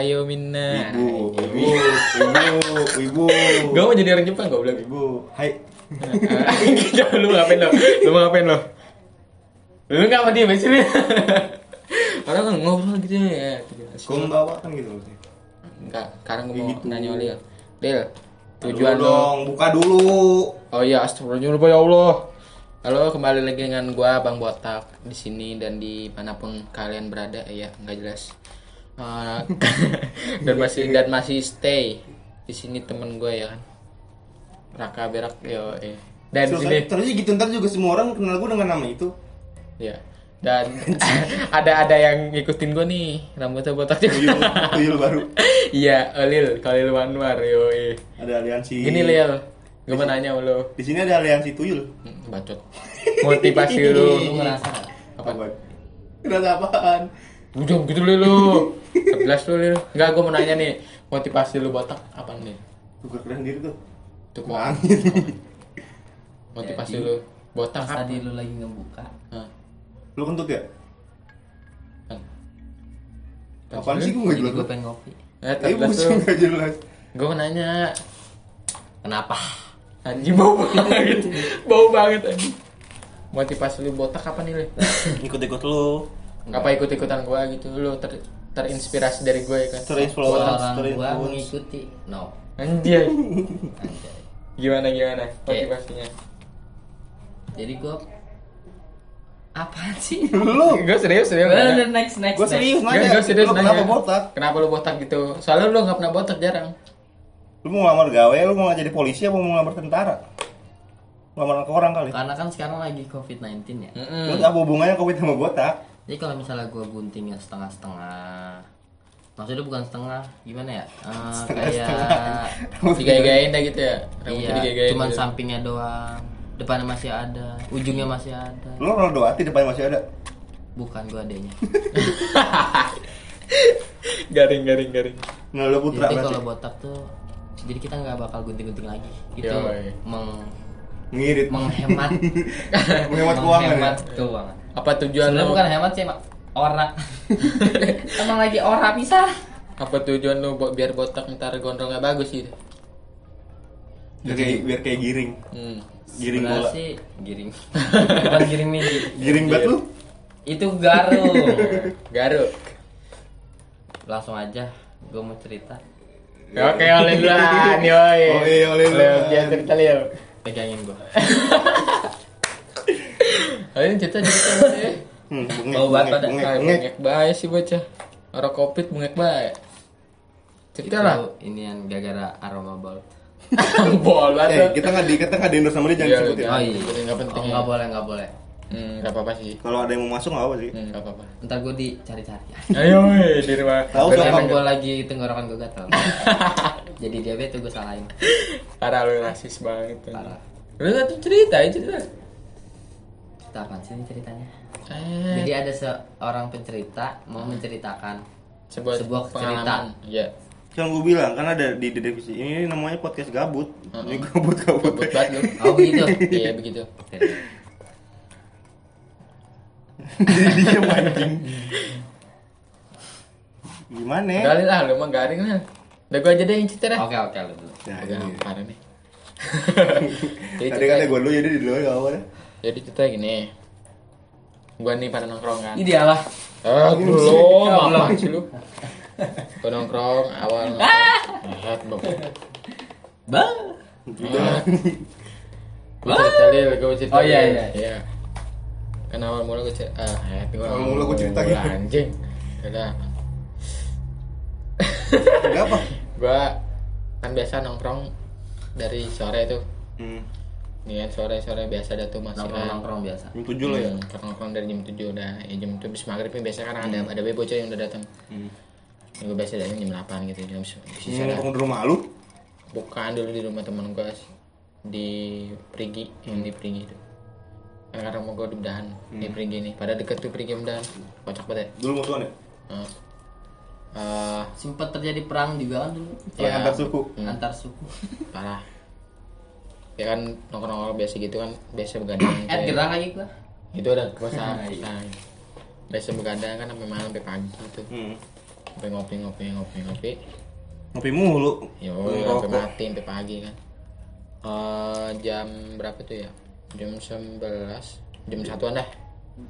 hayo minna. Wibu, wibu, wibu, wibu. Gue mau jadi orang Jepang gue bilang. Wibu. Hai. Gitu, lu ngapain lo? Lu mau ngapain lo? Lu nggak mau diem sih? Orang kan ngobrol gitu ya. Kumbawa kan gitu loh. Enggak, sekarang gue mau gitu. nanya Lil. Lil, Tujuan tujuan lo dong, buka dulu. Oh iya, astagfirullahaladzim ya Allah. Halo, kembali lagi dengan gua Bang Botak di sini dan di mana pun kalian berada ya, nggak jelas. Eh, dan masih dan masih stay di sini temen gue ya kan. Raka Berak yo eh. Dan Terus, sini terus gitu ntar juga semua orang kenal gue dengan nama itu. ya. Dan ada ada yang ngikutin gue nih, rambutnya botak juga. tuyul baru. Iya, Lil, Khalil Wanwar yo eh. Ada aliansi. Gini Lil, gue mau nanya lo. Di sini ada aliansi tuyul. Hmm, Bacot. Motivasi lu. Lu ngerasa Apa? Kenapa apaan? Udah gitu lu lu. Jelas lu lu. Enggak, gua mau nanya nih, motivasi lu botak apa nih? Tukar keren diri tuh. Tuh kok Angin. motivasi Jadi, lu botak pas apa? tadi lu lagi ngebuka Hah, Lu kentut ya? kan. Apaan sih gue gak jelas gue pengen ngopi Eh, Eh, buset lu. gak jelas. Gua mau nanya. kenapa Anjing bau banget. bau banget anjing. Motivasi lu botak apa nih lu? Ikut-ikut lu. Apa ikut-ikutan gua gitu lu ter terinspirasi dari gue ya kan? Botak. orang influence. mengikuti no Anjir. anjay Gimana gimana motivasinya? jadi gua apaan sih Lu. Gue serius serius. Udah, next next Gue next. serius nanya. gua serius lu nanya. kenapa botak? Kenapa lu botak gitu? Soalnya lu gak pernah botak jarang. Lu mau ngelamar gawe, lu mau jadi polisi apa mau ngelamar tentara? Ngelamar ke orang kali. karena kan sekarang lagi covid 19 ya Mm-mm. Terus apa hubungannya covid sama botak? Jadi kalau misalnya gua guntingnya setengah-setengah maksudnya bukan setengah gimana ya Eh, kayak Digayain dah gitu ya. Rambutnya iya digaya-gayain cuman gitu. sampingnya doang depannya masih ada ujungnya masih ada Lu Ronaldo hati depan masih ada. bukan gua adanya garing garing garing. Ronaldo Putra jadi kalau botak tuh jadi kita nggak bakal gunting-gunting lagi itu Yoi. meng Ngirit. menghemat Menghemat keuangan ya? menghemat keuangan Apa tujuan lu? bukan hemat sih mak ora emang lagi ora bisa Apa tujuan lu bo- biar botak ntar gondrongnya bagus gitu? Biar kayak, biar kayak giring. Hmm. Giring bola. sih giring bukan giring midi Giring bat lu. itu garung Garuk. langsung aja gue mau cerita Oke, oleh duluan, yoi. Oke, oleh Leo, duluan. Dia cerita Leo. pegangin gue Ini cerita cerita ya. Hmm, bengek, Bau banget pada- bengek, bengek. bengek bae sih bocah. Orang covid bengek bae. Cerita lah. ini yang gara-gara aroma bol Bol Eh, banget. kita nggak di kita nggak di endorse sama dia jangan Iya, disebutin. jangan. oh iya nggak penting oh, ya. nggak boleh nggak boleh Hmm, nggak apa-apa sih. Kalau ada yang mau masuk nggak apa sih. Hmm, nggak apa-apa. ntar gue dicari-cari Ayo, weh, di rumah. Tahu siapa emang gue lagi tenggorokan gue gatel jadi diabetes gue salahin Parah lu rasis banget. tuh. Parah. Lu kan tuh cerita, ya cerita. Kita apaan sih ini ceritanya Eh, jadi ada seorang pencerita mau menceritakan sebuah, sebuah pengalaman. Iya. Kan gue bilang kan ada di, di divisi ini namanya podcast gabut. Ini gabut gabut. Gabut banget lu. oh begitu Iya, begitu. Oke. Jadi dia mancing. Gimana? Galing lah, lu mah garing lah. Udah gua aja deh yang cerita oke oke lu dulu Nah, parah nih. Jadi Tadi cerita, kata gue dulu jadi di dulu ya. Jadi cerita gini. Gua nih pada nongkrong kan. ini dia lah Ah, belum, apa sih lu? Gua nongkrong awal. Lihat, Bang. bang Gua cerita Lil, gua cerita. Oh, iya, iya. Iya. Kan awal mula gua cerita, ah, ya, gua Awal mula gua cerita gitu. anjing. Udah, Enggak apa? gua kan biasa nongkrong dari sore tuh. Hmm. Nih kan sore-sore biasa ada tuh masih nongkrong nongkrong biasa Jam 7 lah ya. Hmm, nongkrong dari jam 7 udah ya jam 7 bis maghrib nih biasa kan ada ada be bocah yang udah datang Hmm. ya, gue biasa datang jam 8 gitu jam Ini sisa nongkrong di rumah lu. bukan dulu di rumah teman gue di Prigi yang di Prigi itu kan karena mau gue di Udahan di Prigi nih pada deket tuh Prigi Udahan kocak banget ya Dulu musuhan ya? Nah. Eh, sempat terjadi perang juga kan dulu Ya. antar suku. Hmm. antar suku parah ya kan nongkrong biasa gitu kan biasa begadang eh kayak- gerah lagi gua itu udah puasa Iya. biasa begadang kan sampai malam sampai pagi gitu. Hmm. ngopi ngopi ngopi ngopi ngopi. Ngopi mulu. yo sampai mati sampai pagi kan. Eh, jam berapa tuh ya? Jam 11 jam satuan dah.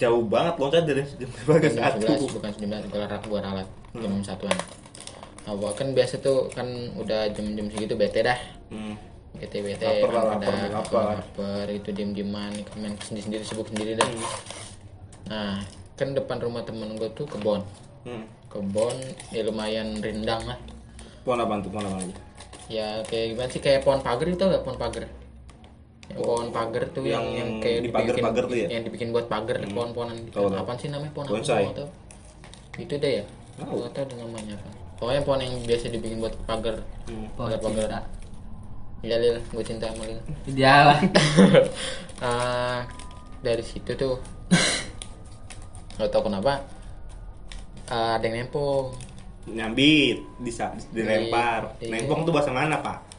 Jauh banget loncat dari jam. 11 bukan jam 11 gua rak gua ralat jam satuan. Nah, kan biasa tuh kan udah jam-jam segitu bete dah. Hmm. Bete bete Lapar lah, lapar, pada lapar. lapar itu diem dieman main sendiri sendiri sibuk sendiri dah nah kan depan rumah temen gua tuh kebon Hmm. kebon ya lumayan rindang lah Pohon apa tuh? Pohon apa lagi? ya kayak gimana sih kayak pohon pagar itu gak pohon pagar yang pohon pagar tuh yang, Yang kayak di dibikin pagar-pagar tuh ya? yang dibikin buat pagar pohon-pohonan gitu. Apa sih namanya pohon apa Bonsai. Nggak tahu. itu deh ya nggak tahu deh namanya apa pokoknya pohon yang biasa dibikin buat pagar pohon pagar-pagar cinta ya lil gue cinta sama lil dia lah Ah, dari situ tuh nggak tahu kenapa ah, ada yang nempong Nyambit, bisa dilempar. Iya. Nempong tuh bahasa mana, Pak?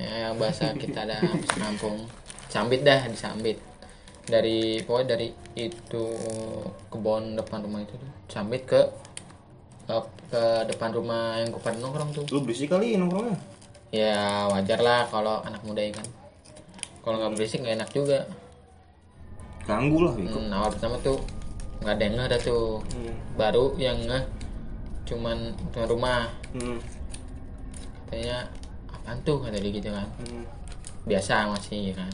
ya bahasa kita ada kampung sambit dah disambit dari pokoknya dari itu kebun depan rumah itu tuh sambit ke ke, ke depan rumah yang gue pada nongkrong tuh Lu berisik kali nongkrongnya. Ya wajar lah kalau anak muda ya kan kalau nggak berisik nggak enak juga Ganggu lah gitu. hmm, awal pertama tuh nggak ada yang dah tuh Hmm. baru yang ngeh cuman tuan rumah Hmm. katanya apaan tuh kata dia gitu kan Hmm. biasa masih ya kan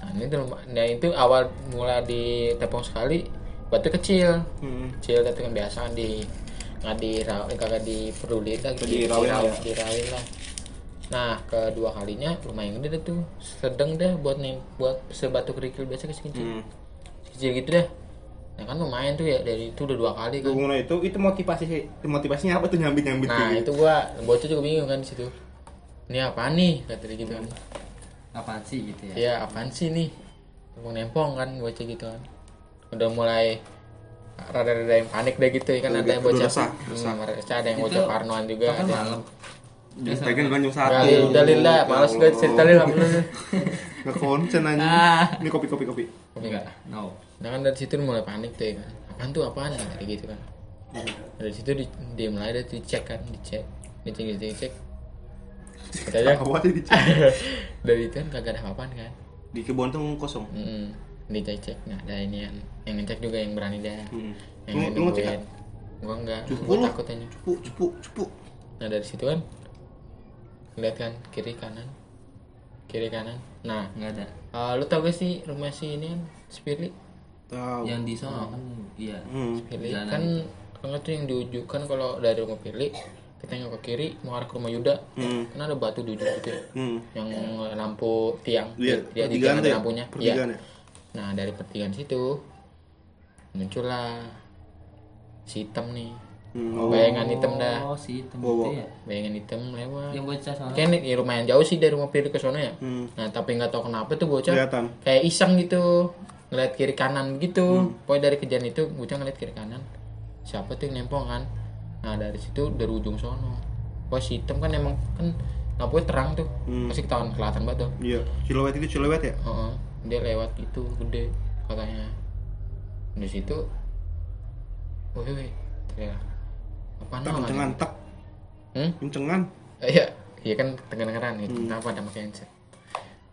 nah ini tuh nah itu awal mulai di tepung sekali batu kecil Hmm. kecil tapi kan biasa di nggak di kagak diperduli lah gitu Dirawin lah ya. dirawin lah. Nah kedua kalinya lumayan gede deh tuh. Sedang deh buat nih buat sebatu kerikil biasa kecil kecil Hmm. kecil gitu deh. Nah kan lumayan tuh ya dari itu udah dua kali kan. Itu itu motivasi motivasinya apa tuh nyambit nyambit nah itu gua bocah juga bingung kan di situ. Ini apaan nih? Kata dia gitu kan. Apaan sih gitu ya? Iya apaan sih nih? Nempong nempong kan bocah gitu kan. Udah mulai Rada-rada yang panik deh gitu ya kan ada yang udah bocah resah, Hmm, ada yang bocah parnoan juga kan ada malam? Pegang kan jam satu. Lil, udah Lil lah, males gue cerita Lil apa Lil Nggak konsen aja. Ah. Ini kopi kopi kopi. enggak? No. Nah kan dari situ mulai panik tuh ya kan. Apaan tuh apaan? Kayak gitu kan. Dari situ di, dia mulai ada dicek kan. Dicek. Dicek dicek dicek. Katanya Apa dicek? Dari itu kan kagak ada apa-apaan kan. Di kebun tuh kosong. Mm Dicek cek Nah ada ini yang Yang ngecek juga yang berani dah Hmm. Yang Lu lu ngecek nggak? Gua enggak Cupu Gua takut aja Cupu cupu cupu. Nah dari situ kan Lihat kan kiri kanan Kiri kanan Nah enggak ada eh, Lu tau gak sih rumah si ini kan Spirly Tahu. yang di sono kan iya Hmm. Jalanan. kan Kalau tuh yang diujukan kalau dari rumah Pirli Kita nengok ke kiri Mau arah ke rumah Yuda Hmm. Kan ada batu di ujung gitu ya Hmm. Yang lampu tiang Iya, Dia di tiang ada ya? lampunya Iya ya? Nah dari pertigaan situ Muncullah Si hitam nih Hmm. Bayangan hitam dah oh si hitam Wow, itu wow. ya Bayangan hitam lewat yang bocah sono Kan ya lumayan jauh sih dari rumah Pirli ke sana ya Hmm. Nah tapi nggak tahu kenapa tuh bocah Kelihatan. kayak iseng gitu ngeliat kiri kanan gitu Hmm. pokoknya dari kejadian itu bocah ngeliat kiri kanan siapa tuh yang nempong kan nah dari situ dari ujung sono wah si hitam kan emang kan lampunya terang tuh Hmm. pasti ketahuan kelihatan banget tuh Iya. Siluet itu siluet ya? Heeh. Dia lewat itu gede katanya di situ wih wih ya apa Tak kencengan tak. hmm? Kencengan. Iya iya kan tengah-tengah gitu Hmm. kenapa ada pakai handset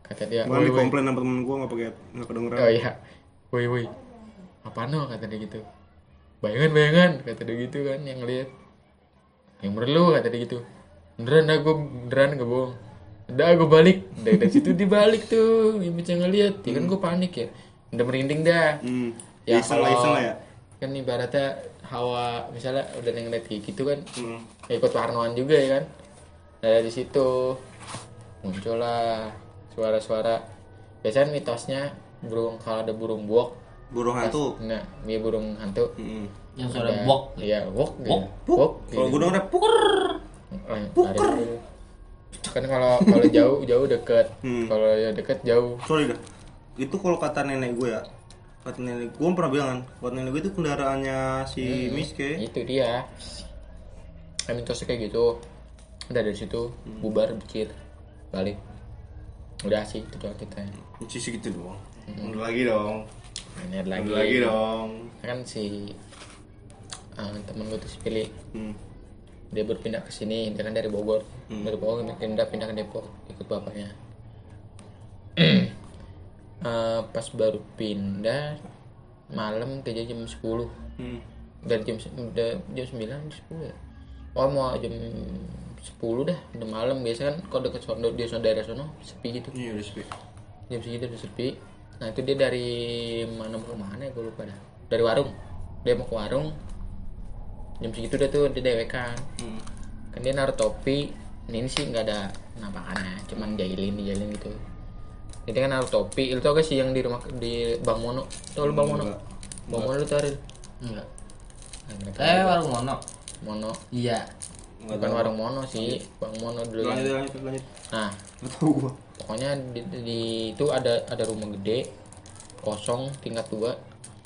kata dia "Woi, woi." komplain sama temen gua nggak pakai nggak kedengeran. Oh iya. Woi woi. Apa no kata dia gitu. Bayangan bayangan kata dia gitu kan yang lihat. Yang perlu kata dia gitu. Beneran dah gue beneran gak bohong. Udah gue balik. Dari, dari situ dibalik tuh. Yang bisa ngeliat. Ya kan gue panik ya. Udah merinding dah. Hmm. Ya iseng lah kalau- iseng lah ya. Kan ibaratnya hawa misalnya udah ngeliat kayak gitu kan. Hmm. Ya ikut parnoan juga ya kan. Nah, dari situ muncullah suara-suara. Biasanya mitosnya burung kalau ada burung buok Burung hantu. Nah, dia burung hantu. Hmm. yang suara Ada- bok Iya, gitu. Wok, Wok. Kalau gitu. gua denger puker. Kan kalau kalau jauh jauh deket. Hmm. Kalau ya deket jauh. Sorry dah. Itu kalau kata nenek gue ya. Kata nenek gue pernah bilang kan, kata nenek gue itu kendaraannya si Hmm. Miske. Itu dia. Mitosnya kayak gitu. Udah dari situ Hmm. bubar becir balik. Udah sih itu doang ceritanya. Sisi gitu doang. Udah lagi dong. Ini lagi. Lagi dong. Kan si ah, temen gue tuh si Pilih Hmm. Dia berpindah ke sini dia kan dari Bogor. Hmm. dari Bogor pindah pindah ke Depok ikut bapaknya. Eh, pas baru pindah malam kerja jam 10 Hmm. dari jam udah jam 9 jam 10 ya? Oh mau jam 10 dah udah malam. Biasa kan kalau deket sono di sono daerah sono sepi gitu. Iya udah sepi. jam segitu udah sepi. Nah itu dia dari mana mau mana ya? Gue lupa dah. Dari warung. Dia mau ke warung jam segitu dia tuh dewek kan Hmm. kan dia naruh topi ini sih nggak ada penampakannya cuman jahilin jahilin gitu jadi kan naruh topi itu tau gak sih yang di rumah di Bang Mono tau lu Bang Mono Enggak. Bang Mono lu tau Ril? enggak Nah, eh warung mono Mono iya Enggak bukan tahu. warung Mono sih Bang Mono dulu Lanjut yang- lanjut lanjut. nah tahu gua. pokoknya di, di- itu ada ada rumah gede kosong tingkat dua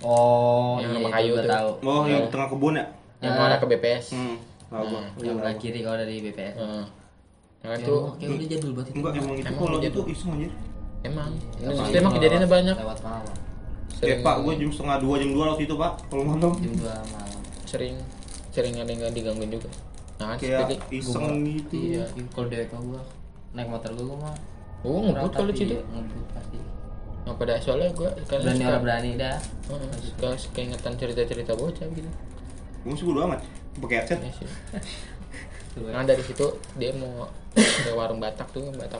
oh Yang iya rumah itu kayu tuh. tahu Oh, yang tengah kebun ya? Yang mau arah ke BPS Hmm. Gua. yang belah kiri kalau dari BPS Nah, nah, itu kayak udah jadul banget itu. Enggak emang itu kalau dia itu iseng anjir. emang. Itu emang kejadiannya banyak. lewat malam. Ya sering. Pak, gua jam setengah dua jam dua waktu itu Pak. Kalau malam. Jam dua malam. Sering. Sering ada yang digangguin juga. Nah kan kayak seperti iseng gitu. iya kalau dewek mah gua naik motor gua gua mah oh ngebut kalau situ ngebut pasti. Nah pada soalnya gue kan berani suka, orang berani dah. Suka keingetan cerita-cerita bocah gitu Gua sih bodo amat. Pakai headset. ya sih nah dari situ dia mau ke warung Batak tuh Batak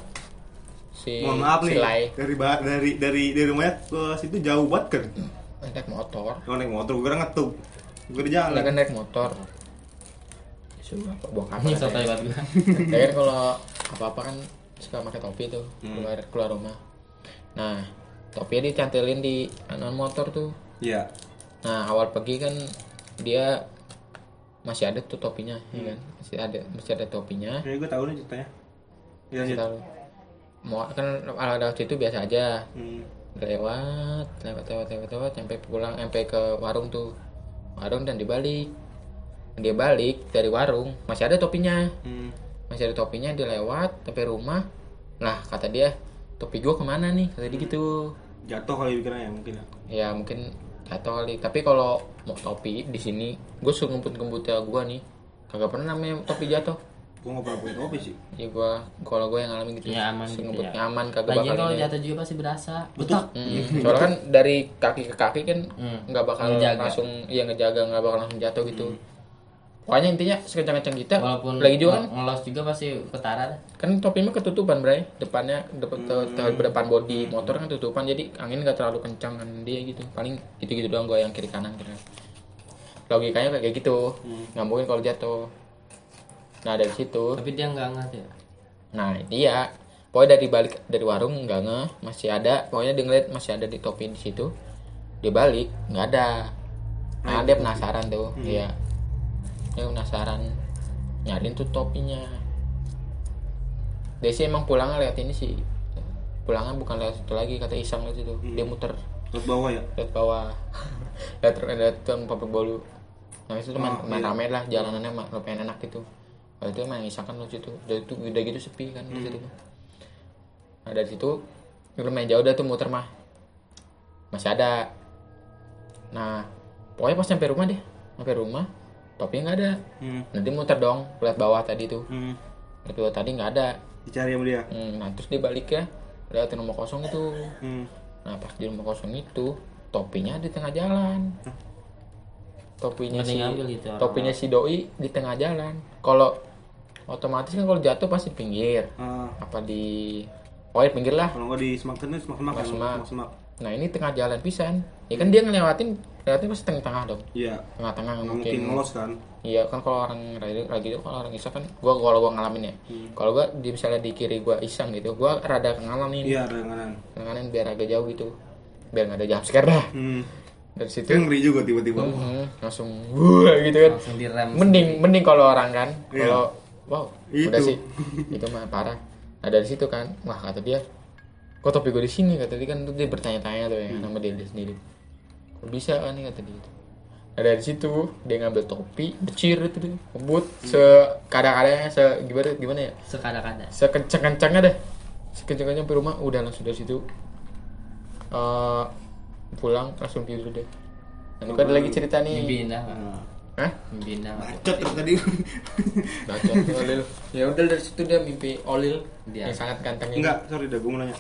si Mohon maaf si nih. Lai Dari dari dari dari rumahnya ke situ jauh banget kan. naik motor Kalau naik motor gua kira ngetuk. Gua kira jalan. Kan naik motor apa buang kamar ini sotoy banget gua kan kalau apa-apa kan suka pakai topi tuh Hmm. keluar keluar rumah nah topinya dicantilin di anon motor tuh Iya. nah awal pergi kan dia masih ada tuh topinya Hmm. ya kan? Masih ada masih ada topinya. Ya gua tahu nih ceritanya. Ya masih tahu mau kan ala ada waktu itu biasa aja. Hmm. lewat lewat lewat lewat lewat sampai pulang sampai ke warung tuh. Warung dan dibalik. Dia balik dari warung masih ada topinya. Hmm. masih ada topinya dia lewat sampai rumah. Lah kata dia topi gua ke mana nih? Kata dia gitu. Jatuh kali pikirnya ya mungkin ya. ya mungkin jatuh kali tapi kalau mau topi di sini gue suruh ngumpet ngumpet gua nih. Kagak pernah namanya topi jatuh. Gua nggak pernah punya topi sih. ya gua kalau gue yang ngalamin gitu. Ya, aman gitu ngumpet ya. nyaman kagak bakal kalau jatuh juga pasti berasa. Betul. Hmm, soalnya kan dari kaki ke kaki kan Hmm. nggak bakal Ngejaga. langsung iya ngejaga nggak bakal langsung jatuh gitu pokoknya intinya sekencang-kencang kita walaupun lagi juga kan ng- ngelos juga pasti ketara dah. kan topi mah ketutupan bray. Depannya depan Hmm. depan body motor kan ketutupan. Jadi angin nggak terlalu kencang kan dia gitu. Paling gitu gitu doang gue yang kiri kanan kira logikanya kayak gitu. Hmm. nggak mungkin kalau jatuh. Nah dari situ. Tapi dia nggak ngerti ya? Nah iya pokoknya dari balik dari warung nggak nge masih ada. Pokoknya dia ngeliat masih ada di topi di situ. Dia balik nggak ada. Nah dia penasaran tuh. Iya dia penasaran nyariin tuh topinya. Dia sih emang pulangnya lihat ini sih. Pulangnya bukan lewat situ lagi kata iseng lewat situ. Dia muter. Terus bawah ya. lihat bawah. Lihat lihat tukang pabrik bolu. Nah itu tuh main, Oh, main iya. rame lah jalanannya lumayan enak gitu. Waktu itu emang iseng kan lu situ udah itu udah gitu sepi kan di Hmm. situ. Nah dari situ lumayan jauh dah tuh muter mah. Masih ada. Nah pokoknya pas sampai rumah deh. Sampai rumah topinya nggak ada Hmm. nanti muter dong lihat bawah tadi tuh Hmm. lihat bawah tadi nggak ada Dicari sama dia. Hmm, nah terus dia balik ya liatin rumah kosong itu Hmm. Nah pas di rumah kosong itu topinya di tengah jalan. Topinya Mending si ambil gitu topinya si doi di tengah jalan. Kalau otomatis kan kalau jatuh pasti pinggir. Ah, Apa di oh ya pinggir lah. kalau nggak di semak itu semak semak. Semak. Semak semak. Nah ini tengah jalan pisan. Ya kan dia ngelewatin lewatin pasti tengah-tengah dong. Iya. Tengah-tengah mungkin. mungkin ngelos kan. Iya kan kalau orang lagi lagi itu kalau orang iseng kan gua kalau gua ngalamin ya. Hmm. Kalau gua di misalnya di kiri gua iseng gitu, gua rada ngalamin. Iya, ada kanan. Ngalamin biar agak jauh gitu. Biar nggak ada jam scare dah. Hmm. Dari situ Itu ngeri juga tiba-tiba. Mhm, langsung wah gitu kan langsung direm mending mending kalau orang kan Iya. kalau wow Itu. udah sih itu mah parah nah dari situ kan wah kata dia kok topi gue di sini kata dia kan tuh dia bertanya-tanya tuh ya Hmm. sama dia, dia sendiri kok bisa kan nih kata dia gitu. nah dari situ dia ngambil topi becir itu dia ngebut Hmm. se kadang-kadangnya se gimana gimana ya sekada-kada sekencang-kencangnya deh sekencang-kencang sampai rumah udah langsung dari situ eh, pulang langsung tidur deh dan gue ada lagi cerita nih mimpi indah. Nah, Hah? Membina. Bacot tadi. Bacot tuh Olil. Ya udah dari situ dia mimpi Olil Dia. yang sangat ganteng ini. Enggak, sorry dah gue mau nanya.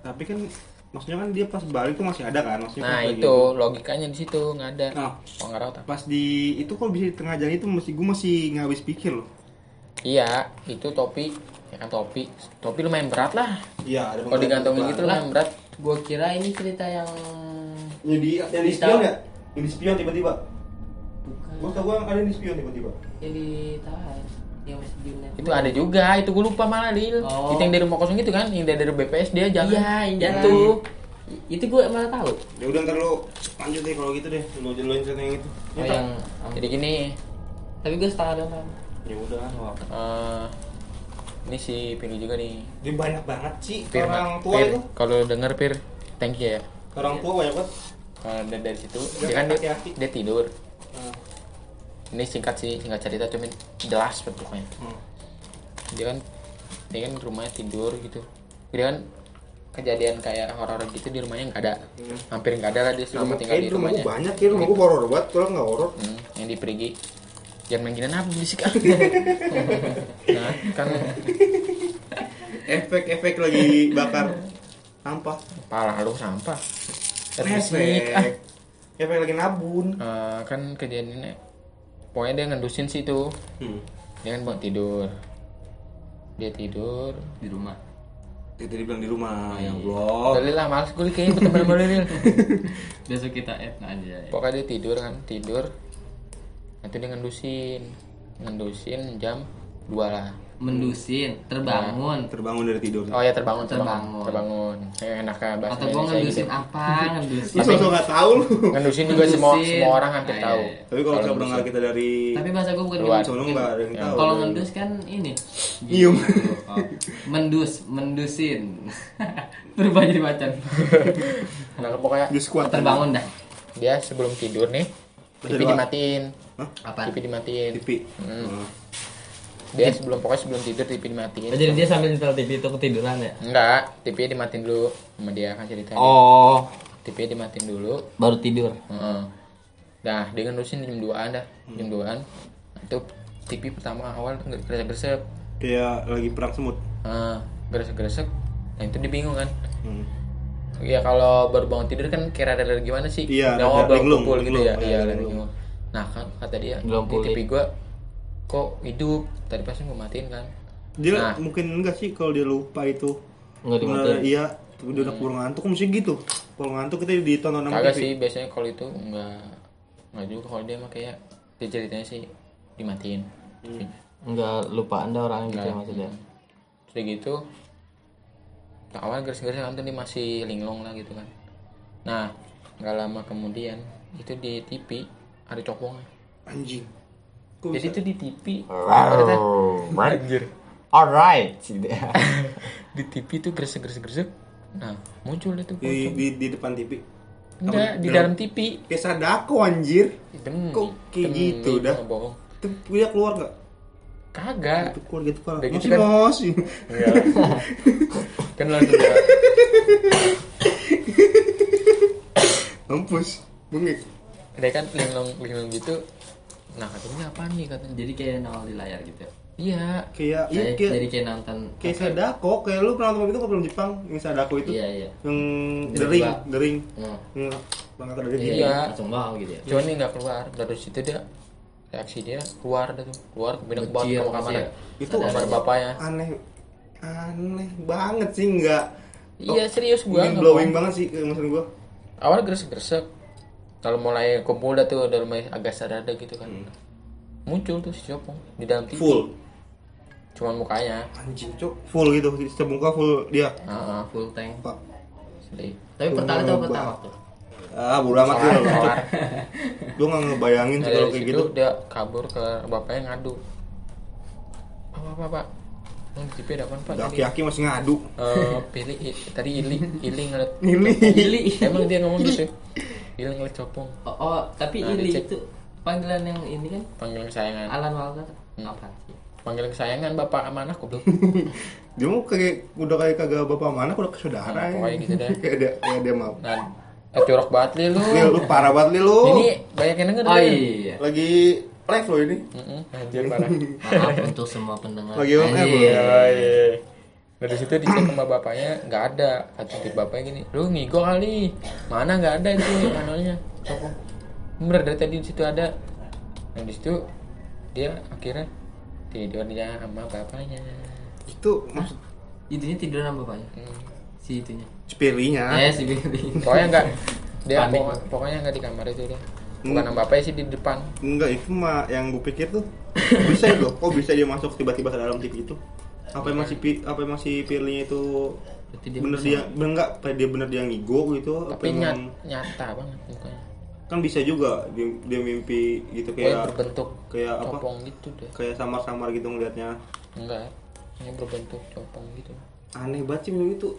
Tapi kan maksudnya kan dia pas balik tuh masih ada kan? Maksudnya Nah itu logikanya di situ nggak ada. Nah. Oh tak? Pas di itu kok bisa di tengah jalan itu mesti gue masih nggak habis pikir loh. Iya, itu topi, ya kan topi. Topi lumayan berat lah. Iya, ada Kalau digantungin gitu lumayan berat. Gue kira ini cerita yang Jadi yang di spion ya? Yang di spion tiba-tiba. bukan Gue tau gue ada yang di spion tiba-tiba. yang ditahan yang masih di net. Itu ada juga, itu gue lupa malah Lil. Oh. Itu yang dari rumah kosong itu kan, yang dari BPS dia jalan. Iya, yang jalan. Itu. Itu gue malah tahu. Ya udah ntar lu lanjut deh kalau gitu deh. Lu aja lu yang cerita yang itu. Oh, Ya, yang Jadi gini, tapi gue setengah doang. Ya udah. nggak apa-apa. eh ini si Pini juga nih. Dia banyak banget sih Pir, orang tua Pir, itu. Kalau denger Pir, thank you ya. Orang tua banyak banget. Eh, dari, dari situ, Dia dia kan dia, dia tidur. Nah, Ini singkat sih, singkat cerita cuman jelas bentuknya. hmm. Dia kan dia kan di rumahnya tidur gitu. Dia kan kejadian kayak horor gitu di rumahnya nggak ada. Hmm. Hampir nggak ada lah dia selama tinggal Eh, di di rumah rumahnya. banyak ya, rumah gua horor banget, kalau nggak horor. Hmm, yang di perigi jangan main gini apa berisik ah. nah kan Efek-efek lagi bakar sampah. parah lu sampah ah. Efek. Efek lagi nabun. Eh, kan kejadiannya pokoknya dia ngendusin sih tuh Hmm. dia kan bangun tidur dia tidur di rumah. Itu dibilang di rumah yang blok. Dalil lah males gue kayaknya berteman sama Dalil Besok kita add aja. Ya. pokoknya dia tidur kan tidur itu dia ngendusin ngendusin jam 2 lah Mendusin, terbangun. Terbangun dari tidur. oh ya terbangun terbangun Terbangun. terbangun ya, enak kan bahasa Atau gue ngedusin gitu. apa? Ngedusin. Lu sosok nggak tahu lu. ngendusin juga semua Ngendusin. semua orang hampir Ah, iya, tahu iya. Tapi kalau kita kita dari Tapi bahasa gue bukan Luar. sono nggak ada yang Ya. tahu. Kalau ngendus kan ini. Nyium. Oh. Mendus, mendusin. Berubah jadi macan. nah pokoknya. Terbangun dah. dia sebelum tidur nih TV dimatiin Hah? Apa? TV dimatiin TV. Hmm. Dia sebelum pokoknya sebelum tidur TV dimatiin Oh, jadi dia sambil nyetel TV itu ketiduran ya? enggak TV dimatiin dulu sama dia kan ceritanya Oh, TV dimatiin dulu baru tidur. Heeh. Nah, dia ngendusin jam 2-an dah, jam 2-an. Itu TV pertama awal gresek-gresek. Kayak lagi perang semut. Heeh, gresek-gresek. Nah, itu dia bingung kan. Hmm. Ya kalau baru bangun tidur kan kayak rada rada gimana sih? Iya, baru linglung, kumpul gitu ya. Iya, Iya. Nah, kan kata dia, Belum di. TV gua kok hidup. Tadi pas gua matiin kan. Dia Nah. mungkin enggak sih kalau dia lupa itu. Nggak Bener, dimatiin. Iya, tapi dia udah keburu ngantuk mesti gitu. Kalau ngantuk kita ditonton sama Kagak sih, biasanya kalau itu enggak enggak juga kalau dia mah kayak dia ceritanya sih dimatiin. Hmm. Enggak lupa anda orang gitu ya Enggak. maksudnya. Terus gitu nah, awal garis-garis kan dia masih linglung lah gitu kan nah nggak lama kemudian itu di TV ada copongnya Anjing. Kok jadi bisa? itu di TV ada anjir Alright. di TV itu gresek gresek gresek nah muncul itu di, pocong di, di depan TV. enggak di dalam- dalam TV Kayak sadako anjir. Demi, Kok kayak demi, gitu dah? bohong Itu dia keluar nggak? kagak Itu keluar gitu kan. Udah gitu Masih kan. masih. Enggak. kan langsung dia Mampus. Bengek. dia kan linglung linglung gitu nah katanya apa nih katanya Jadi kayak nongol di layar gitu. ya? iya Kayak iya Jadi, kayak jadi kayak nonton. kayak sadako. Kayak lu pernah nonton itu film Jepang yang sadako itu? Iya iya. Yang dering, dering. Hmm. Yang Bangga dari Iya, gitu. Iya. langsung wow gitu ya. cuman ini nggak keluar dari situ dia reaksi dia keluar dah tuh keluar ke bidang bawah Bocil ke kamar pasti ya. Itu kamar bapaknya Aneh. Aneh banget sih nggak. iya serius gua blowing banget sih maksud gua. awal gresek gresek kalau mulai kumpul dah tuh udah mulai agak sadar gitu kan muncul tuh si copong di dalam TV Full. cuman mukanya Anjing cok. Full gitu. Semuka full dia. Heeh, Full tank. Pak. sedih Tapi pertama itu pertama tuh. Ah, bodo amat lu. Gua nggak ngebayangin sih kalau kayak gitu. dia kabur ke bapaknya ngadu apa apa pak yang di TV ada apaan pak Aki-aki masih ngadu. Eh, pilih i- tadi ili ili ngeliat Ini. Ili. emang dia ngomong gitu ili ngeliat copong Oh, oh, tapi Nah, Ili dicek. itu panggilan yang ini kan panggil kesayangan Alan Walker. Hmm. Apa sih? panggil kesayangan bapak sama anak goblok Dia mau kayak udah kayak kagak bapak mana udah ke saudara Nah, ya. pokoknya gitu deh. kayak dia kayak dia mau. nah Eh, jorok banget li lu. Lu parah banget Lil, lu. Ini banyak yang denger. Oh iya. Lagi live lo ini. Mm-mm, Anjir parah. Maaf untuk semua pendengar. Lagi Anjir. Oh, iya. Nah di situ dicek sama bapaknya nggak ada. Kata tip bapaknya gini, lu ngigo kali. Mana nggak ada itu manualnya. Toko. Bener dari tadi di situ ada. Nah di situ dia akhirnya tidur dia sama bapaknya. Itu maksud Itunya tidur sama bapaknya. Hmm. Si itunya. spirinya. Eh si Billy. Pokoknya nggak dia Panik. pokok- pokoknya nggak di kamar itu dia. Bukan sama bapaknya sih di depan. Enggak, itu mah yang gue pikir tuh bisa itu. Kok bisa dia masuk tiba-tiba ke dalam TV itu? Apa emang si apa emang si Pirlinya itu Berarti dia bener dia bener enggak apa dia bener dia ngigo gitu apa Tapi nyat, emang nyata banget mukanya. kan bisa juga dia, dia mimpi gitu kayak berbentuk kayak apa gitu deh. kayak samar-samar gitu ngelihatnya Enggak. Ini berbentuk copong gitu. aneh banget sih mimpi itu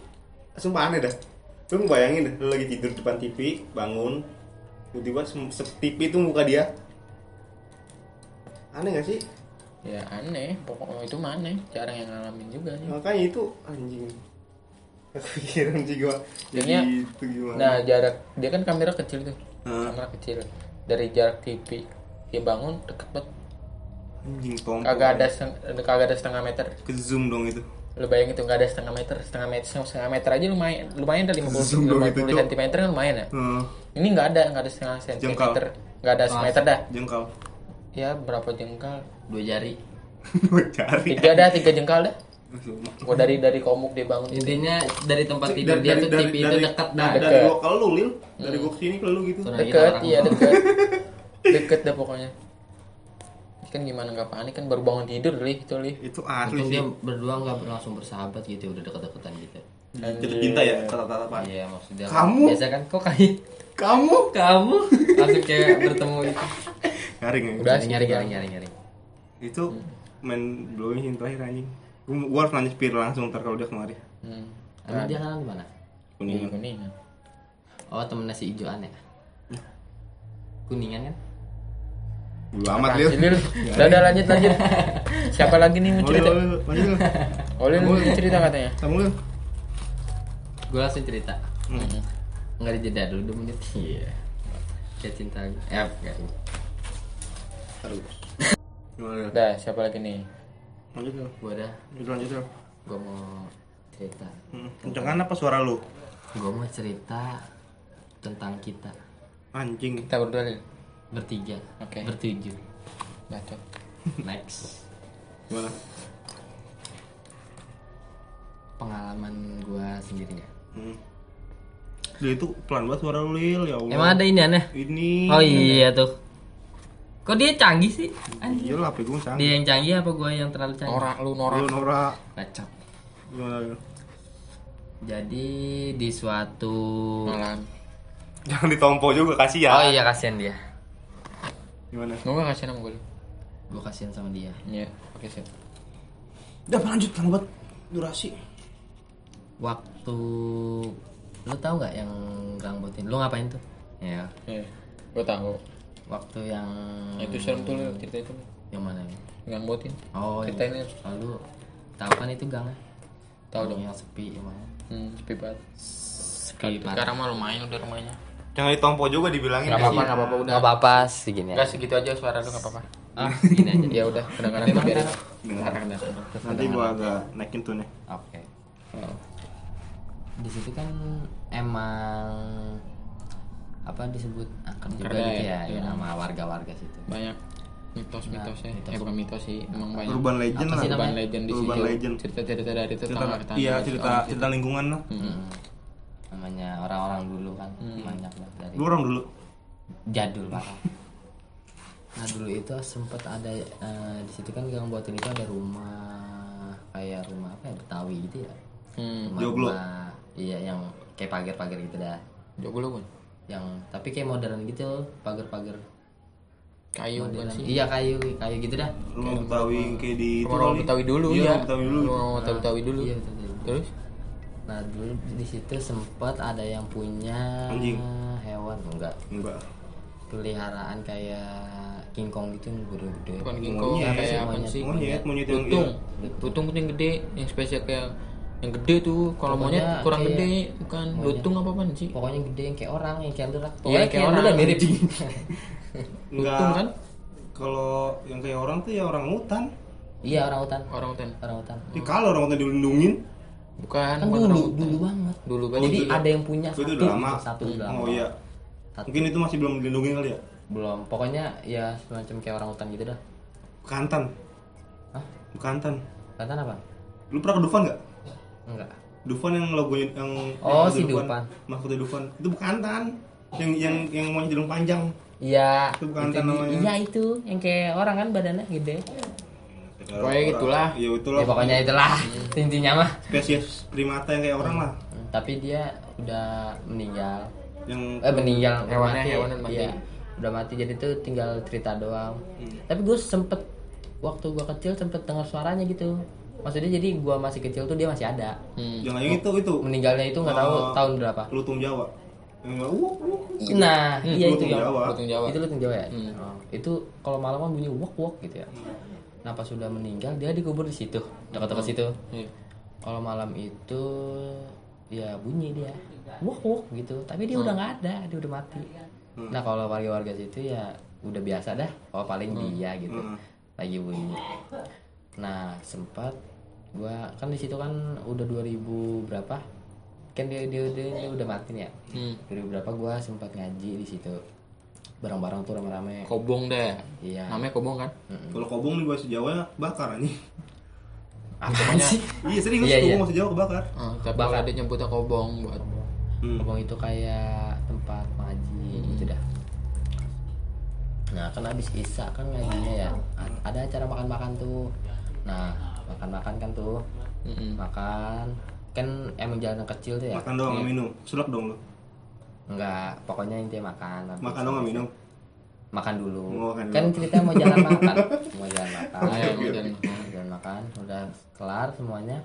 sumpah aneh dah lu bayangin deh lu lagi tidur depan TV bangun tiba-tiba se- se- TV itu muka dia aneh gak sih Ya aneh, pokoknya itu mana? Jarang yang ngalamin juga sih. makanya itu anjing kepikiran gua jadi Jadinya, itu gimana Nah jarak dia kan kamera kecil tuh, Hah? kamera kecil. Dari jarak TV dia bangun deket banget, anjing tompo kagak ada seteng- kagak ada setengah meter. ke zoom dong itu Lu bayangin tuh nggak ada setengah meter, setengah meter, setengah meter aja lumayan, lumayan dari 50 Zoom dong itu, 50 Cok. cm kan lumayan ya. Hmm, Ini nggak ada, nggak ada setengah sentimeter, nggak ada semeter dah. jengkal Ya berapa jengkal? Dua jari. Gua cari Tiga dah, tiga jengkal dah. Gua dari dari komuk dia bangun. Intinya dari tempat tidur dia tuh TV itu dekat dah. dari, Dekat. dari gua ke lu lil dari gua ke sini ke lu gitu Deket, orang iya tua. deket. deket dah pokoknya. Kan gimana nggak panik kan baru bangun tidur li itu li. itu asli Untung dia berdua nggak langsung bersahabat gitu, udah deket-deketan gitu. jatuh cinta ya kata-kata Iya maksudnya. Kamu? Biasa kan kok kayak kamu kamu langsung kayak bertemu itu. garing ya Udah Nyari sih, nyari Bang. nyari nyari nyari. itu main blowing yang terakhir anjing gua, gua harus nanya Spir langsung ntar kalau dia kemari Hmm. Emang dia kan di mana? Di kuningan kuningan. Oh temennya si Ijoan ya? Kuningan kan? Bodo amat lil? Udah, udah lanjut lanjut. Siapa lagi nih mau Oh, cerita? Lanjut Oh, mau cerita katanya. kamu lil Gue langsung cerita. Hmm. Nggak dijeda dulu 2 menit. Iya. Kayak cinta. Eh, terus gimana lil Udah, siapa lagi nih? lanjut lil Gue dah. lanjut lanjut lil Gue mau cerita. Hmm, kencengan apa suara lu Gue mau cerita tentang kita anjing Kita berdua Lil. bertiga, Oke. bertujuh. Bacot. Next. gimana Pengalaman gue sendiri ya. hmm. Lil itu pelan banget suara lu lil ya Allah Emang ada ini aneh? ini Oh iya tuh. Kok dia canggih sih? iya lah gue canggih Dia yang canggih apa gue yang terlalu canggih? Norak lu norak. Nora Bacot. gimana lil Jadi di suatu Malam. jangan ditompo juga kasih ya Oh iya kasihan dia. gimana Lu gak kasih nama gue. Gue kasihan sama dia. Iya, oke siap. udah lanjut lama banget durasi Waktu lu tahu nggak yang rambut ini? Lu ngapain tuh? Ya, Iya. Gue tahu. waktu yang Itu serem tuh Lil, cerita itu. yang mana ini? Yang botin. Oh, Ceritain, yang- Lil. Lalu tahu kan itu gangnya? Tahu dong. Yang sepi yang mana? Hmm, sepi banget. Sepi parah. Sekarang mah lumayan udah rumahnya. jangan ditompo juga dibilangin Gak apa-apa, gak apa-apa udah. Nggak apa-apa segini Enggak segitu aja suara lu gak apa-apa. Ah, segini aja. Ya udah, Emang kan- Dengar. nanti gua agak naikin tuh nih Oke. Di situ kan emang apa disebut angker juga gitu ya, ya, ya sama warga-warga situ. Banyak mitos-mitosnya. Nah, mitos. Eh bukan mitos sih, emang banyak. urban legend lah Urban namanya? legend di Urban situ. legend. Cerita-cerita dari cerita tetangga-tetangga. iya cerita cerita lingkungan lah situ. Hmm. Namanya orang-orang dulu kan banyak banget dari lu orang dulu jadul parah. Nah dulu itu sempet ada eh, di situ kan gang buatin itu ada rumah kayak rumah apa ya Betawi gitu ya. Hmm. Rumah, Joglo. rumah iya yang kayak pagar-pagar gitu dah. Joglo kan. Yang tapi kayak modern gitu pagar-pagar. Kayu kan Modern. sih. Iya kayu kayu gitu dah. rumah Betawi yang kayak di itu Rumah. Betawi dulu iya ya. rumah Betawi dulu Rumah Betawi dulu. Iya betul, betul. Terus? Nah dulu di situ sempat ada yang punya Anjing. hewan enggak enggak peliharaan kayak King Kong gitu yang gede-gede. Bukan Monyet. kayak apa Monyet. sih? monyet monyet yang Lutung. iya. Lutung tuh yang gede, yang spesial kayak Yang gede tuh, kalau monyet kurang kayak- gede, bukan lutung apa apaan sih? pokoknya gede yang kayak orang yang kayak lerak Iya, pokoknya kayak kayak orang. mirip Enggak. Lutung kan? Kalau yang kayak orang tuh ya orang hutan. iya orang hutan Orang hutan. orang hutan Jadi kalau orang hutan dilindungin, Bukan, kan bukan dulu dulu banget Dulu Oh, banget. jadi ada yang punya itu satu udah lama. satu udah lama oh iya. Satu. Mungkin itu masih belum dilindungin kali ya. belum pokoknya ya semacam kayak orang hutan gitu dah Bekantan. Hah? Bekantan. Kelihatan apa Lu pernah ke Dufan nggak? Enggak Dufan yang logonya yang Oh, yang si Dufan. Mahkota Dufan. Itu Bekantan. Yang yang yang monyet hidung panjang. iya Itu Bekantan namanya. iya itu yang kayak orang kan badannya gede Pokoknya gitulah. Ya itulah. ya pokoknya itulah intinya mah spesies primata yang kayak orang lah. Hmm, tapi dia udah meninggal Yang eh meninggal Hewannya- mati. hewannya mati. Iya, udah mati jadi tuh tinggal cerita doang Hmm. tapi gue sempet waktu gue kecil sempet dengar suaranya gitu maksudnya jadi gue masih kecil tuh dia masih ada. Hmm. yang yang itu itu. Meninggalnya itu nggak tahu Eh, tahun berapa. Lutung Jawa. Nggak uh, uh, nah iya itu lutung yang Jawa. Lutung Jawa. itu lutung Jawa ya? Hmm. Oh, itu kalau malam kan bunyi wok wok gitu ya. Nah pas sudah meninggal dia dikubur di situ. Dekat-dekat situ. Iya. kalau malam itu ya bunyi dia. Wok wok gitu. Tapi dia udah nggak ada dia udah mati. Nah kalau warga-warga situ ya udah biasa dah. Oh paling dia gitu. Hmm. lagi bunyi. Nah sempat gua kan di situ kan udah 2000 berapa kan dia dia, dia, dia udah mati nih ya Hmm. 2000 berapa gua sempat ngaji di situ bareng-bareng tuh rame-rame Kobong deh. iya Namanya kobong kan? Kalau kobong di bahasa Jawa bakar anjing. apa sih Iya serius Iya, kobong iya. bahasa Jawa kebakar. Ah, tapi kalau ada nyebutnya kobong buat Hmm. Kobong itu kayak tempat ngaji gitu dah. Nah kan habis isya kan ngajinya ya. A- Ada acara makan-makan tuh. Nah makan-makan kan tuh. Mm-mm. Makan kan emang jalan kecil tuh ya. Makan doang nggak minum. Sulap dong lu. Enggak, pokoknya intinya makan. Makan doang nggak minum. Makan dulu. Oh, makan kan dulu. ceritanya mau jalan makan. mau jalan makan. Ayo, mau jalan makan. jalan makan. Udah kelar semuanya.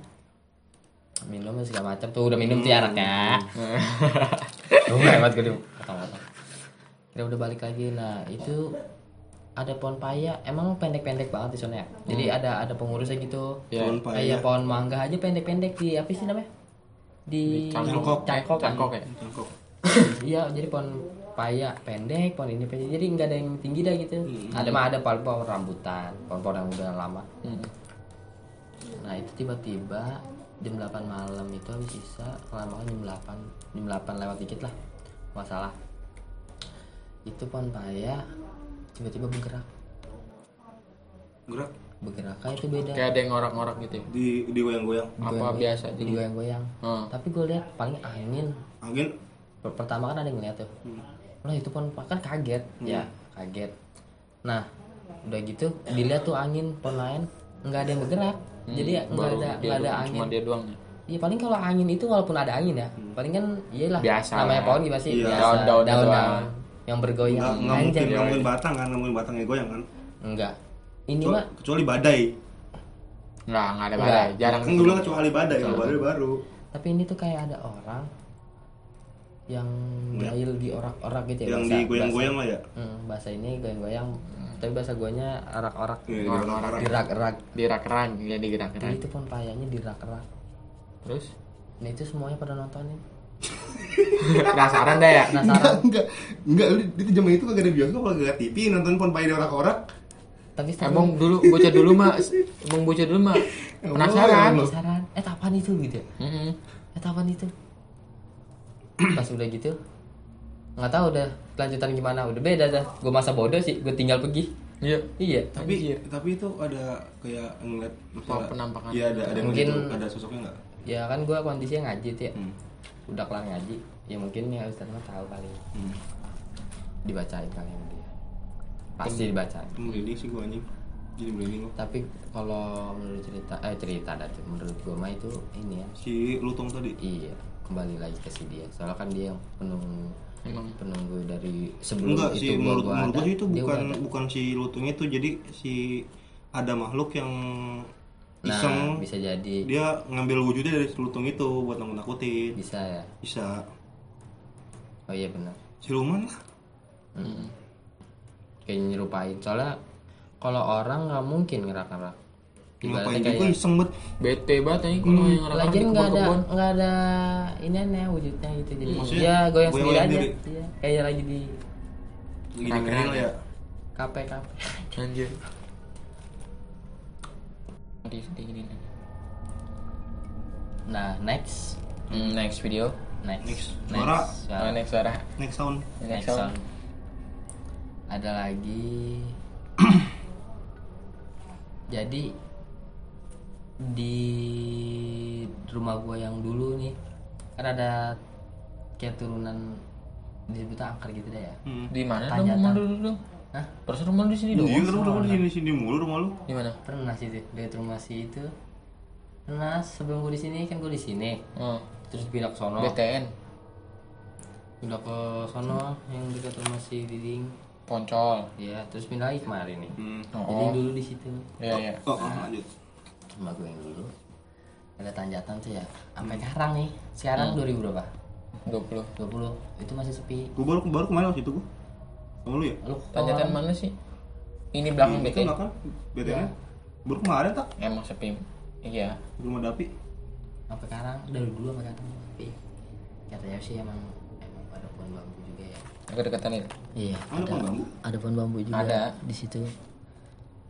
Minum segala macam tuh udah minum tuh ya anaknya. Lu hebat gue potong-potong. Kita udah balik lagi. Nah, itu ada pohon paya. Emang pendek-pendek banget di sana ya. Jadi ada ada pengurusnya gitu. Ya. Pohon paya. Kayak pohon mangga aja pendek-pendek di apa sih namanya? Di Cangkok, cangkok, cangkok ya. Cangkok. Iya, jadi pohon paya pendek, pohon ini pendek. Jadi nggak ada yang tinggi dah gitu. Ada mah ada pohon-pohon rambutan, pohon-pohon yang udah lama. Hmm. Nah itu tiba-tiba jam 8 malam itu habis sisa kelamaan jam 8 jam 8 lewat dikit lah masalah itu pohon paya tiba-tiba bergerak Gerak bergerak kayak itu beda Kayak ada yang ngorak-ngorak gitu ya. di di goyang-goyang. Apa biasa jadi jadi. goyang-goyang Hmm. tapi gue lihat paling angin Angin Per- pertama kan ada yang ngeliat tuh lah itu pohon pa- kan kaget ya kaget nah udah gitu dilihat tuh angin pohon lain nggak ada yang bergerak jadi nggak Hmm. Baru ada dia nggak ada doang, angin Cuma dia doang ya. Iya paling kalau angin itu walaupun ada angin ya, paling kan iyalah Biasa namanya lah. pohon gimana sih? Iya. Biasa. Daun-daun doang. Yang bergoyang. nggak nggak mungkin Anjay. nggak mungkin batang kan, nggak mungkin batangnya goyang kan. Enggak. Ini Kecuali, mah kecuali badai. Nggak, nggak ada Nggak. badai. Jarang. Kan bilang kecuali badai, kalau badai baru. tapi ini tuh kayak ada orang yang jahil di orak-orak gitu ya. Yang bahasa- digoyang-goyang lah ya. bahasa- Hmm, bahasa ini goyang-goyang. Tapi bahasa guanya arak-orak. Iya, Orang-orang. digoyang-goyang. Dirak-rak. Dirak-rak, ya Jadi digerak-gerak. itu pun payahnya dirak-rak. Terus Nah itu semuanya pada nontonin. penasaran dah ya. Penasaran. enggak, enggak, lu di zaman itu kagak ada bioskop, kagak ada TV, nonton pon paya di orak-orak. Tapi Emang dulu bocah dulu mah, emang bocah dulu mah penasaran. penasaran. Eh apaan itu gitu ya? Eh apaan itu? Pas udah gitu nggak tahu udah kelanjutan gimana udah beda dah gue masa bodoh sih gue tinggal pergi Iya. iya Tapi Anjir. tapi itu ada kayak ngeliat penampakan. Iya ada ada yang Mungkin- gitu, ada sosoknya enggak? ya kan gue kondisinya ngaji tuh ya Hmm. Udah kelar ngaji ya mungkin ya Ustaz mah tahu kali. Hmm. dibacain kali sama dia. Pasti dibacain. Merinding sih gua anjing. Jadi merinding gua. tapi kalau menurut cerita eh cerita dan menurut gue mah itu ini ya. Si Lutong tadi. iya kembali lagi ke si dia. Soalnya kan dia yang penung Emang. penunggu dari sebelum Enggak itu sih gua- menurut gua menurut ada, gua itu bukan bukan si Lutungnya itu. Jadi si ada makhluk yang nah iseng bisa jadi dia ngambil wujudnya dari si Lutung itu buat nakut-nakutin. bisa ya Bisa oh iya benar siluman lah. kayak nyerupain soalnya kalau orang nggak mungkin ngerak-ngerak Ngapain juga kayak iseng banget. bete banget anjing kalau yang orang-orang lagi di nggak ada nggak ada ini aneh wujudnya gitu jadi Maksudnya ya goyang goyang-goyang sendiri aja diri. iya kayak lagi di Lagi Keren dengerin ya. ya. kafe kafe Anjir. Di nih. nah next Hmm, next video. next Next. Suara. Oh, next suara. Next sound. Next, next sound. song. ada lagi jadi di rumah gua yang dulu nih kan ada kayak turunan disebutnya angker gitu deh ya Hmm. Di mana rumah dulu dong? Hah? Perasaan rumah lu di sini dong. Iya, lu udah di sini sini mulu rumah lu. Di mana? pernah sih lihat rumah si itu pernah sebelum gua di sini kan gua di sini Oh, terus pindah ke sono BTN. pindah ke sono yang dekat rumah si Diding Poncol. ya terus pindah lagi kemarin nih Hmm. jadi Oh. dulu di situ Iya, iya. Oh, oh, lanjut. rumah gue yang dulu ada tanjatan tuh ya sampai sekarang nih sekarang 2000 berapa 20. 20 itu masih sepi Gua baru baru kemarin waktu itu gua. Sama lu ya? lu Tanjatan mana sih? Ini belakang Itu BTN. enggak kan? BTN. Baru kemarin tak Emang sepi. Iya. di rumah Dapi. sampai sekarang dari dulu sampai sekarang sepi katanya sih emang emang ada pohon bambu juga ya Agak dekatan itu. iya Ada pohon bambu? ada pohon bambu juga Ada. di situ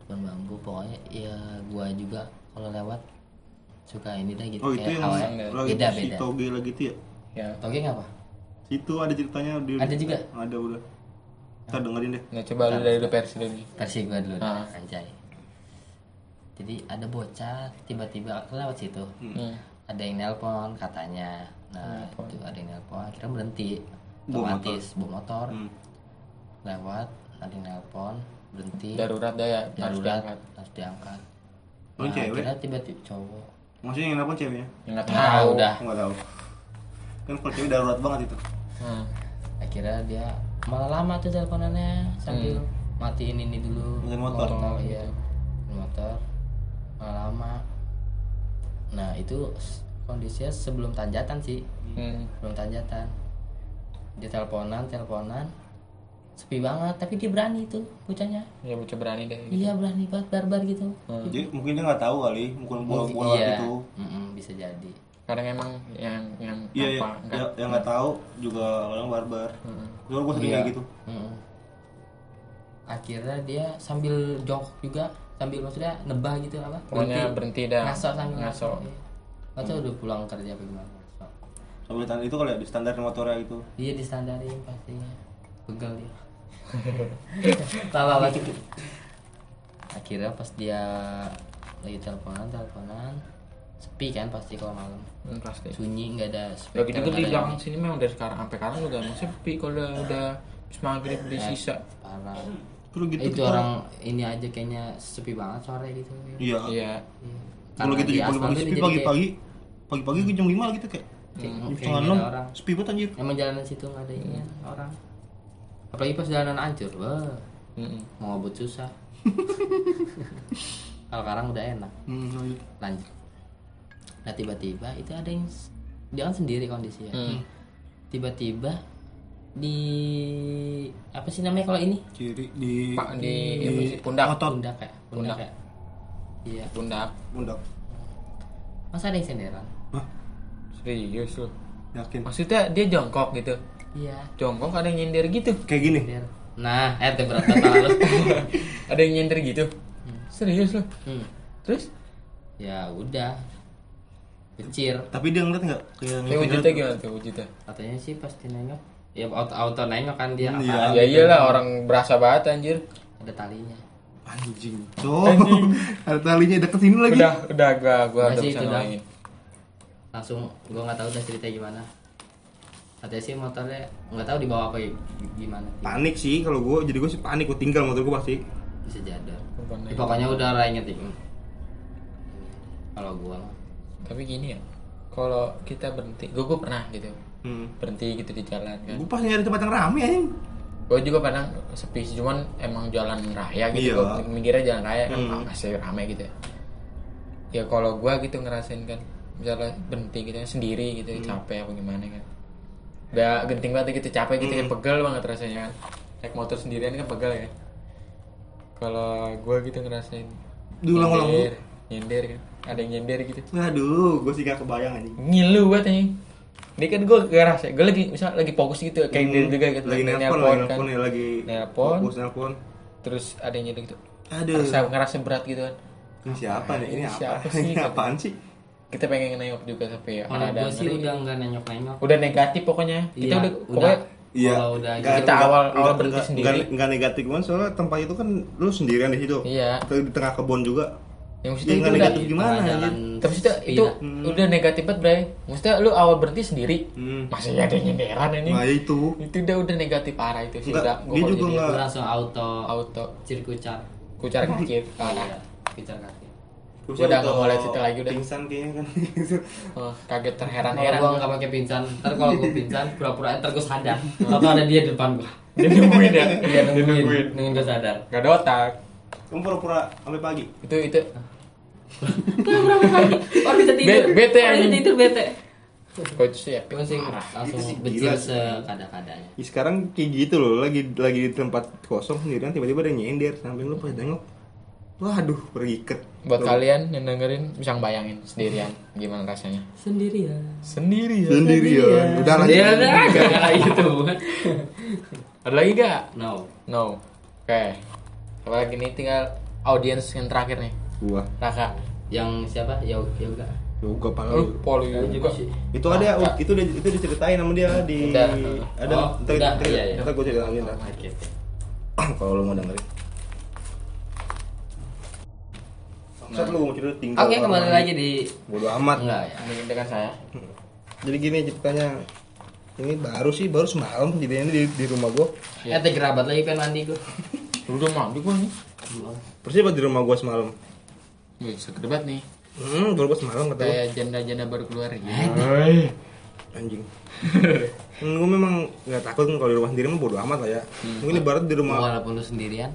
pohon bambu pokoknya ya gua juga kalau lewat suka ini dah gitu Oh, itu kayak yang awalnya lagi beda si beda Toge lagi itu ya? Ya. toge apa Itu ada ceritanya di Ada juga? Ada udah. Kita dengerin deh. Nah, coba lu dari versi dulu nih. versi gua dulu Ah. anjay jadi ada bocah tiba-tiba aku lewat situ Hmm. ada yang nelpon katanya nah itu ada yang nelpon akhirnya berhenti Bawa otomatis bawa motor Hmm. lewat ada yang nelpon berhenti Darurat dah ya, harus darurat diangkat. harus diangkat Oh, nah, cewek? akhirnya tiba-tiba cowok Maksudnya yang nelpon ceweknya? Ya, nggak Nggak tahu. udah Enggak tahu. Kan kalau cewek darurat banget itu. Hmm. akhirnya dia malah lama tuh teleponannya sambil matiin ini dulu Matiin motor. iya. motor malah lama. Nah itu kondisinya sebelum tanjatan sih. Hmm. belum tanjatan. Dia teleponan teleponan. Sepi banget tapi dia berani tuh bocahnya. Ya bocah berani deh. iya berani banget barbar gitu. Jadi mungkin dia nggak tahu kali, mukul bola-bola iya. gitu. Mm-mm, bisa jadi Kadang emang yang yang Iya, iya. apa enggak. Ya, yang nggak tahu juga orang barbar. Hmm. Soalnya gue sering Iya. kayak gitu. Mm-mm. akhirnya dia sambil jongkok juga sambil maksudnya nebah gitu apa Pokoknya berhenti dah. ngaso sambil Ngaso. Iya. Nggak tahu udah pulang kerja apa gimana. Sambil tanda itu kalau ya di standar motornya gitu. iya distandarin pastinya pegal dia lama banget akhirnya pas dia lagi teleponan teleponan sepi kan pasti kalau malam Hmm, pasti. sunyi nggak ada Lagi speaker juga di belakang ini. sini memang dari sekarang sampai sekarang udah masih sepi kalau udah udah maghrib di sisa. parah gitu itu kita- orang ini aja kayaknya sepi banget sore gitu Iya. Iya. Kalau gitu di tuh sepi pagi-pagi. Pagi-pagi ke jam 5 gitu kayak. kayak- Jam setengah nggak 6 ada orang sepi banget anjir. emang jalanan situ nggak ada ini orang apalagi pas jalanan hancur wah Mm-mm. mau ngebut susah kalau sekarang udah enak Hmm, lanjut. Nah tiba-tiba itu ada yang dia kan sendiri kondisinya Hmm. tiba-tiba di apa sih namanya kalau ini Kiri di Pak di, apa sih, pundak. otot pundak ya pundak ya iya Pundak. pundak. masa ada yang senderan Hah? Serius lu. Yakin? Maksudnya dia jongkok gitu. iya Jongkok ada yang nyender gitu. Kayak gini. sender nah eh berat ada yang nyender gitu. Serius lu. hmm. Terus ya udah kecil Tapi dia ngeliat nggak? Kayak wujudnya gimana tuh wujudnya? katanya sih pasti nengok ya auto auto nengok kan dia Hmm, apaan Ya gitu. iyalah orang berasa banget anjir. ada talinya Anjing. Cok. Ada talinya deket sini lagi. Udah, udah gua gua Udah ada sih, bisa langsung gua nggak tahu udah ceritanya gimana katanya sih motornya nggak tahu dibawa apa gi- gimana Panik sih kalau gue, jadi gue sih panik gue tinggal motor gue pasti. bisa jadi Ya, pokoknya udah lah inget ini kalau gua mah Tapi gini ya. Kalau kita berhenti, gua, gua pernah gitu. Hmm. Berhenti gitu di jalan kan. Gue pas nyari tempat yang rame anjing. Gue juga kadang sepi sih, cuman emang jalan raya gitu. Iya. Gua mikirnya jalan raya kan Hmm. masih rame gitu ya. Ya kalau gua gitu ngerasain kan, misalnya berhenti gitu ya, sendiri gitu, Hmm. capek apa gimana kan. Udah genting banget gitu, capek gitu, Hmm. kayak pegel banget rasanya kan. Naik motor sendirian kan pegel ya. Kalau gua gitu ngerasain Diulang-ulang nyender kan ada yang nyender gitu Aduh, gue sih gak kebayang anjing. ngilu banget anjing ini kan gue ngerasa gue lagi misal lagi fokus gitu kayak Hmm, dia juga gitu lagi nelpon, lagi kan. nelpon ya, lagi Nelpon. fokus nelpon. terus ada yang nyender gitu Aduh. ngerasa, ngerasa berat gitu kan Ini siapa nih? Ini Ini apa? siapa sih? Ini apaan sih? kita pengen nengok juga tapi ya Kalau ada gue sih udah nggak nenyok-nenyok. udah negatif pokoknya kita Iya, udah udah. pokoknya Iya. Udah kita nggak- awal- awal berhenti sendiri. nggak- negatif banget soalnya tempat itu kan lu sendirian di situ. iya Di tengah kebun juga. Yang Ya, maksudnya itu udah negatif gimana jalan tapi itu itu sepeda. udah negatif banget bray maksudnya lu awal berhenti sendiri Hmm. masih ada yang nyenderan ini Nah, itu. itu udah udah negatif parah itu sih udah dia gua juga jadi nggak- Gue langsung auto auto cirkucar. kucar kaki parah Iya, kucar kaki. Gua udah nggak mau lihat situ lagi udah. Pingsan kayaknya kan. oh, kaget terheran-heran gue nggak pakai pingsan, ntar kalau gue pingsan pura-pura ntar gue sadar. Atau ada dia di depan gue. dia nungguin ya Dia nungguin, nungguin nungguin gue sadar. gak ada otak Kamu pura-pura sampai pagi. itu itu Oh bisa tidur. Be- bete oh, bisa anjing. tidur bete. kok itu sih ya Gue sih langsung Itu sih. sekada-kadanya. Ya, sekarang kayak gitu loh, lagi lagi di tempat kosong sendirian tiba-tiba ada nyender samping lu pas tengok. Waduh, periket. buat kalian yang dengerin bisa bayangin sendirian gimana rasanya Sendirian. sendiri Sendirian. Udah lanjut. Ya udah, gak kayak gitu. ada lagi gak No. no oke apa lagi nih tinggal audiens yang terakhir nih Gua. Raka Yang siapa? Yoga. Yoga. Yoga pala lu poli juga Itu ada itu udah itu diceritain sama dia di Udah. ada Oh, ntar, udah, ntar, iya, iya. ntar gua ceritain lagi ntar. Oke. Kalau lu mau dengerin. Lu mau cerita tinggal. Oke, kembali kamar lagi di Bodo amat. enggak ya. Ini dengan saya Jadi gini ceritanya. Ini baru sih, baru semalam kejadiannya di, di rumah gua. Eh, teh kerabat lagi pengen mandi gue. lu udah mandi gua nih Persis di rumah gua semalam. Wih, seger banget nih Hmm, baru pas semalam kata gua. kayak janda-janda baru keluar gitu Anjing. hmm, gua memang nggak takut kan kalau di rumah sendiri mah bodo amat lah ya. Mungkin ibarat di rumah Walaupun lu sendirian.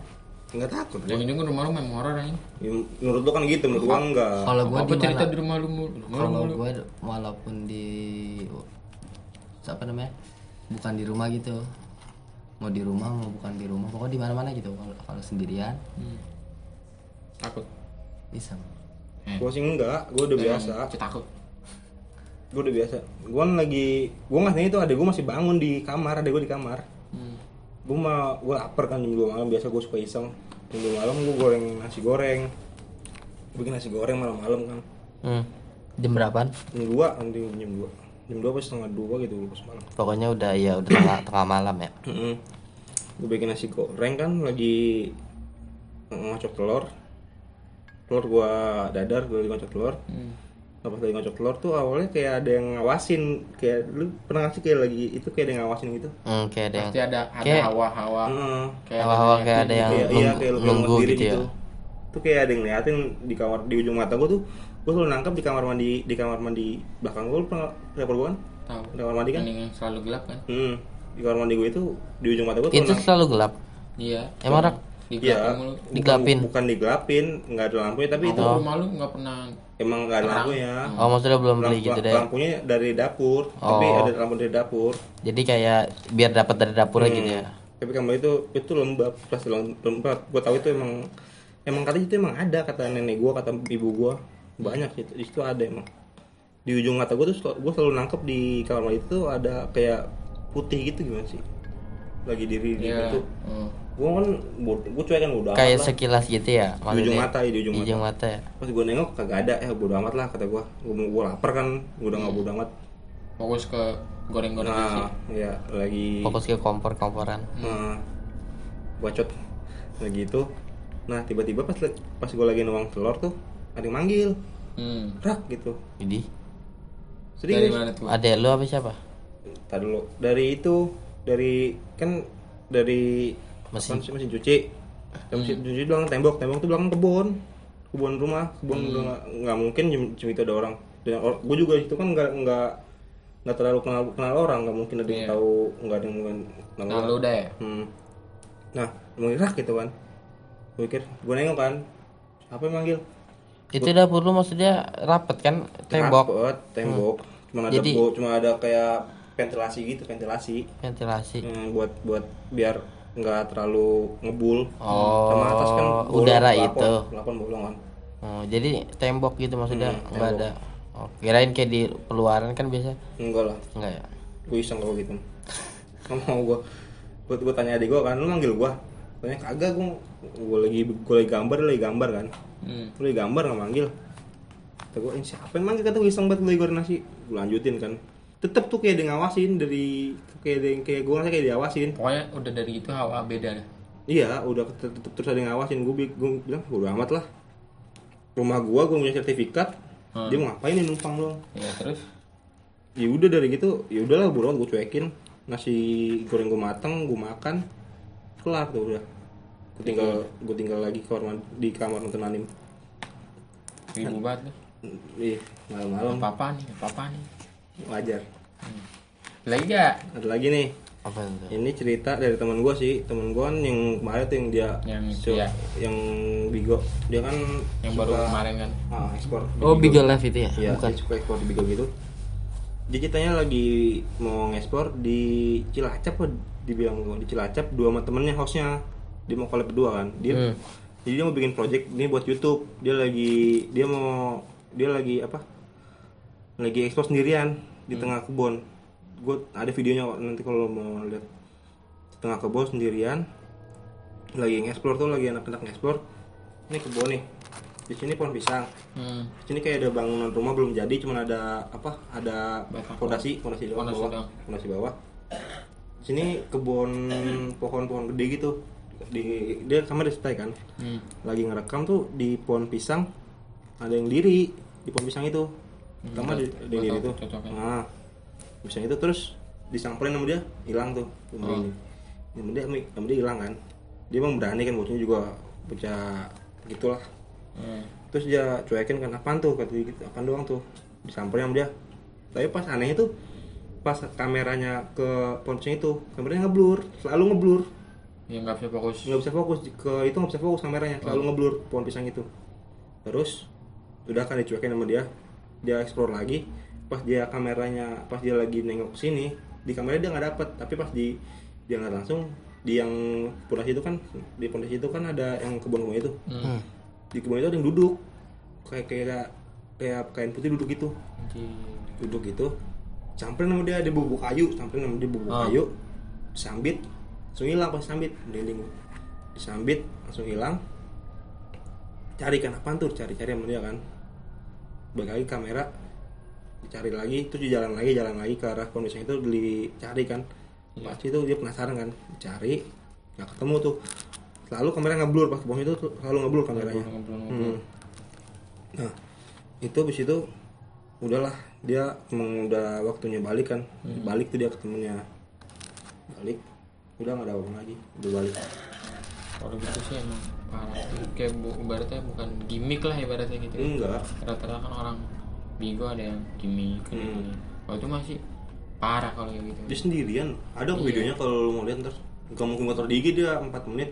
nggak takut. gua. jangan juga rumah lu main horor aja Ya, menurut lu kan gitu, menurut gua enggak. Kalau gue apa di cerita di rumah lu Kalau gue walaupun di apa namanya? Bukan di rumah gitu. Mau di rumah mau bukan di rumah, pokoknya di mana-mana gitu. Kalau kalau sendirian Hmm. takut bisa. Eh, Gua sih enggak, gua udah biasa. Cuma takut Gua udah biasa. Gua kan lagi gua ngasih itu adek gua masih bangun di kamar, adek gua di kamar. Hmm. Gua mah gua lapar kan jam 2 malam biasa gua suka iseng. Jam 2 malam gua goreng nasi goreng. Bikin nasi goreng malam-malam kan. Hmm. Jam berapaan? Jam 2 nanti jam 2. Jam 2 pas setengah 2 gitu pas malam. Pokoknya udah ya udah tengah, tengah malam ya. Heeh. Gue bikin nasi goreng kan lagi ngocok telur. Telur gua dadar, gua lagi ngocok telur. Hmm. Nah, pas lagi ngocok telur tuh awalnya kayak ada yang ngawasin, kayak lu pernah nggak sih kayak lagi itu kayak ada yang ngawasin gitu. Hmm, kayak ada yang pasti ada ada Kayak- hawa-hawa Heeh. kayak hawa-hawa kayak ada yang Kayak iya kayak lu nunggu gitu ya. Tuh kayak ada yang ngeliatin di kamar di ujung mata gua tuh. Gua selalu nangkep di kamar mandi di kamar mandi belakang gua lu pernah lihat gua kan? tahu Di kamar mandi kan? Ini yang selalu gelap kan Hmm. Di kamar mandi gua itu di ujung mata gua tuh Itu selalu gelap. iya Emang rak? digelapin Iya, mulu bukan- Digelapin? Bukan, digelapin, nggak ada lampunya, tapi itu itu rumah lu nggak pernah emang nggak ada lampunya. Oh, maksudnya belum beli gitu deh. Lampunya dari dapur, tapi Oh. ada lampu dari dapur. Jadi kayak biar dapat dari dapur Hmm. gitu ya. Tapi kamar itu itu lembab, pasti lem- lembab. Gue tahu itu emang emang katanya itu emang ada kata nenek gua, kata ibu gua banyak itu di situ ada emang. Di ujung mata gua tuh gue selalu nangkep di kamar mandi itu ada kayak putih gitu gimana sih? Lagi diri di Iya. situ. Hmm. Gue kan gue cuek kan udah Kayak sekilas gitu ya. di ujung mata ya di ujung Di mata. ujung mata ya. pas gue nengok kagak ada ya bodo amat lah kata gue gue gue lapar kan gue udah nggak bodo amat fokus ke goreng-goreng nah ya lagi Fokus ke kompor-komporan. nah, bacot lagi itu nah tiba-tiba pas pas gue lagi nuang telur tuh ada yang manggil hmm. rak gitu Jadi dari serius mana tuh ada lu apa siapa? Tadi dulu dari itu dari kan dari Mesin. mesin, mesin cuci Dan mesin cuci belakang tembok tembok tuh belakang kebun kebun rumah kebun udah nggak nggak mungkin cuma itu ada orang dan gue juga itu kan nggak nggak nggak terlalu kenal kenal orang nggak mungkin ada yang Iya. tahu nggak ada yang mungkin kenal nah orang. lu ya Hmm. Nah, mengirak gitu kan. Gue pikir, gue nengok kan. Apa yang manggil? Itu dapur lu maksudnya rapet kan tembok Rapet, tembok. Cuma ada Jadi- cuma ada kayak ventilasi gitu, ventilasi. ventilasi. Hmm, buat buat biar nggak terlalu ngebul. Oh, Sama atas kan bolong, udara pelapon, itu. pelapon bolong kan. Oh, jadi tembok gitu maksudnya Hmm, nggak ada. Oh, kirain kayak di peluaran kan biasa. enggak lah Enggak ya? gue iseng kalau gitu nggak mau gue gue gue tanya adik gue kan lu manggil gue tanya kagak gue gue lagi gue lagi gambar lagi gambar kan Hmm. lu gambar nggak manggil kata gue ini siapa yang manggil? Kata gue iseng banget goreng nasi. Gue lanjutin kan. Tetep tuh kayak dia ngawasin dari kayak dia, kayak gue ngerasa kayak diawasin Pokoknya udah dari itu hawa beda dah. iya udah tetep, terus ada yang ngawasin. Gue, bi- gue bilang udah amat lah. Rumah gue gue punya sertifikat. Hmm. dia mau ngapain nih numpang doang? Ya terus? Ya udah dari gitu ya udahlah buruan gue cuekin. Nasi goreng gue mateng gue makan. Kelar tuh udah gue tinggal gue tinggal lagi ke kamar di kamar nonton anime ibu banget ih malam-malam Apa apa nih? Apa apa nih? wajar Lagi gak? ada lagi nih Apa itu? ini cerita dari teman gue sih teman gue kan yang kemarin tuh yang dia Yang itu ya. yang bigo dia kan Yang baru kemarin kan. ah, ekspor Oh, Bigo Live itu ya? Iya, Bukan. suka ekspor di Bigo gitu. Dia ceritanya lagi mau ngekspor di Cilacap dibilang gua, di Cilacap dua sama temennya hostnya dia mau collab berdua kan? Dia Hmm. jadi dia mau bikin project ini buat YouTube. Dia lagi dia mau dia lagi apa? Lagi ekspor sendirian di tengah kebun. Gue ada videonya kok nanti kalau mau lihat. Di tengah kebun sendirian. Lagi ngeksplor tuh lagi anak-anak ngeksplor ini kebun nih. Di sini pohon pisang. Hmm. di sini kayak ada bangunan rumah belum jadi cuman ada apa? Ada fondasi fondasi bawah. Fondasi bawah. Di sini kebun pohon-pohon gede gitu di dia sama di kan? Hmm. lagi ngerekam tuh di pohon pisang ada yang diri di pohon pisang itu. Pertama di, ada yang diri ya. nah pisang itu terus disamperin sama dia hilang tuh sama Oh. dia sama dia hilang kan. Dia emang berani kan bocahnya juga bocah gitulah. Hmm. terus dia cuekin kan apaan tuh? Kata gitu apaan doang tuh? Disamperin sama dia. Tapi pas anehnya tuh pas kameranya ke pohon pisang itu kameranya ngeblur selalu ngeblur Ya nggak bisa fokus. nggak bisa fokus ke itu nggak bisa fokus kameranya selalu ngeblur pohon pisang itu. Terus udah kan dicuekin sama dia dia explore lagi. Pas dia kameranya pas dia lagi nengok sini di kamera dia nggak dapet. Tapi pas di dia nggak langsung di yang pondasi itu kan di pondasi itu kan ada yang kebun rumah itu. Hmm. di kebun itu ada yang duduk. Kayak kayak kayak kain putih duduk gitu. Anjir. duduk gitu. Samperin sama dia ada bubuk kayu samperin sama dia bubuk Ah. kayu. Sambit langsung hilang pas sambit merinding gua. disambit langsung hilang cari kan apaan tuh cari cari sama dia kan balik lagi kamera dicari lagi terus dia jalan lagi jalan lagi ke arah kondisi itu dicari kan pas itu dia penasaran kan cari nggak ketemu tuh selalu kamera ngeblur pas bawah itu selalu ngeblur kameranya. Hmm. Nah, itu habis itu udahlah dia emang udah waktunya balik kan. Balik tuh dia ke temennya. Balik. Udah nggak ada apa lagi. Udah balik. Kalau gitu sih emang parah sih. Kayak bu, ibaratnya bukan gimmick lah ibaratnya gitu. Enggak. Rata-rata kan orang bigo ada yang gimmick. kan Hmm. gitu. Kalau itu masih parah kalau gitu. Dia sendirian. Ada kok videonya kalau lu mau lihat ntar. Gak mungkin gue taruh di IG dia 4 menit.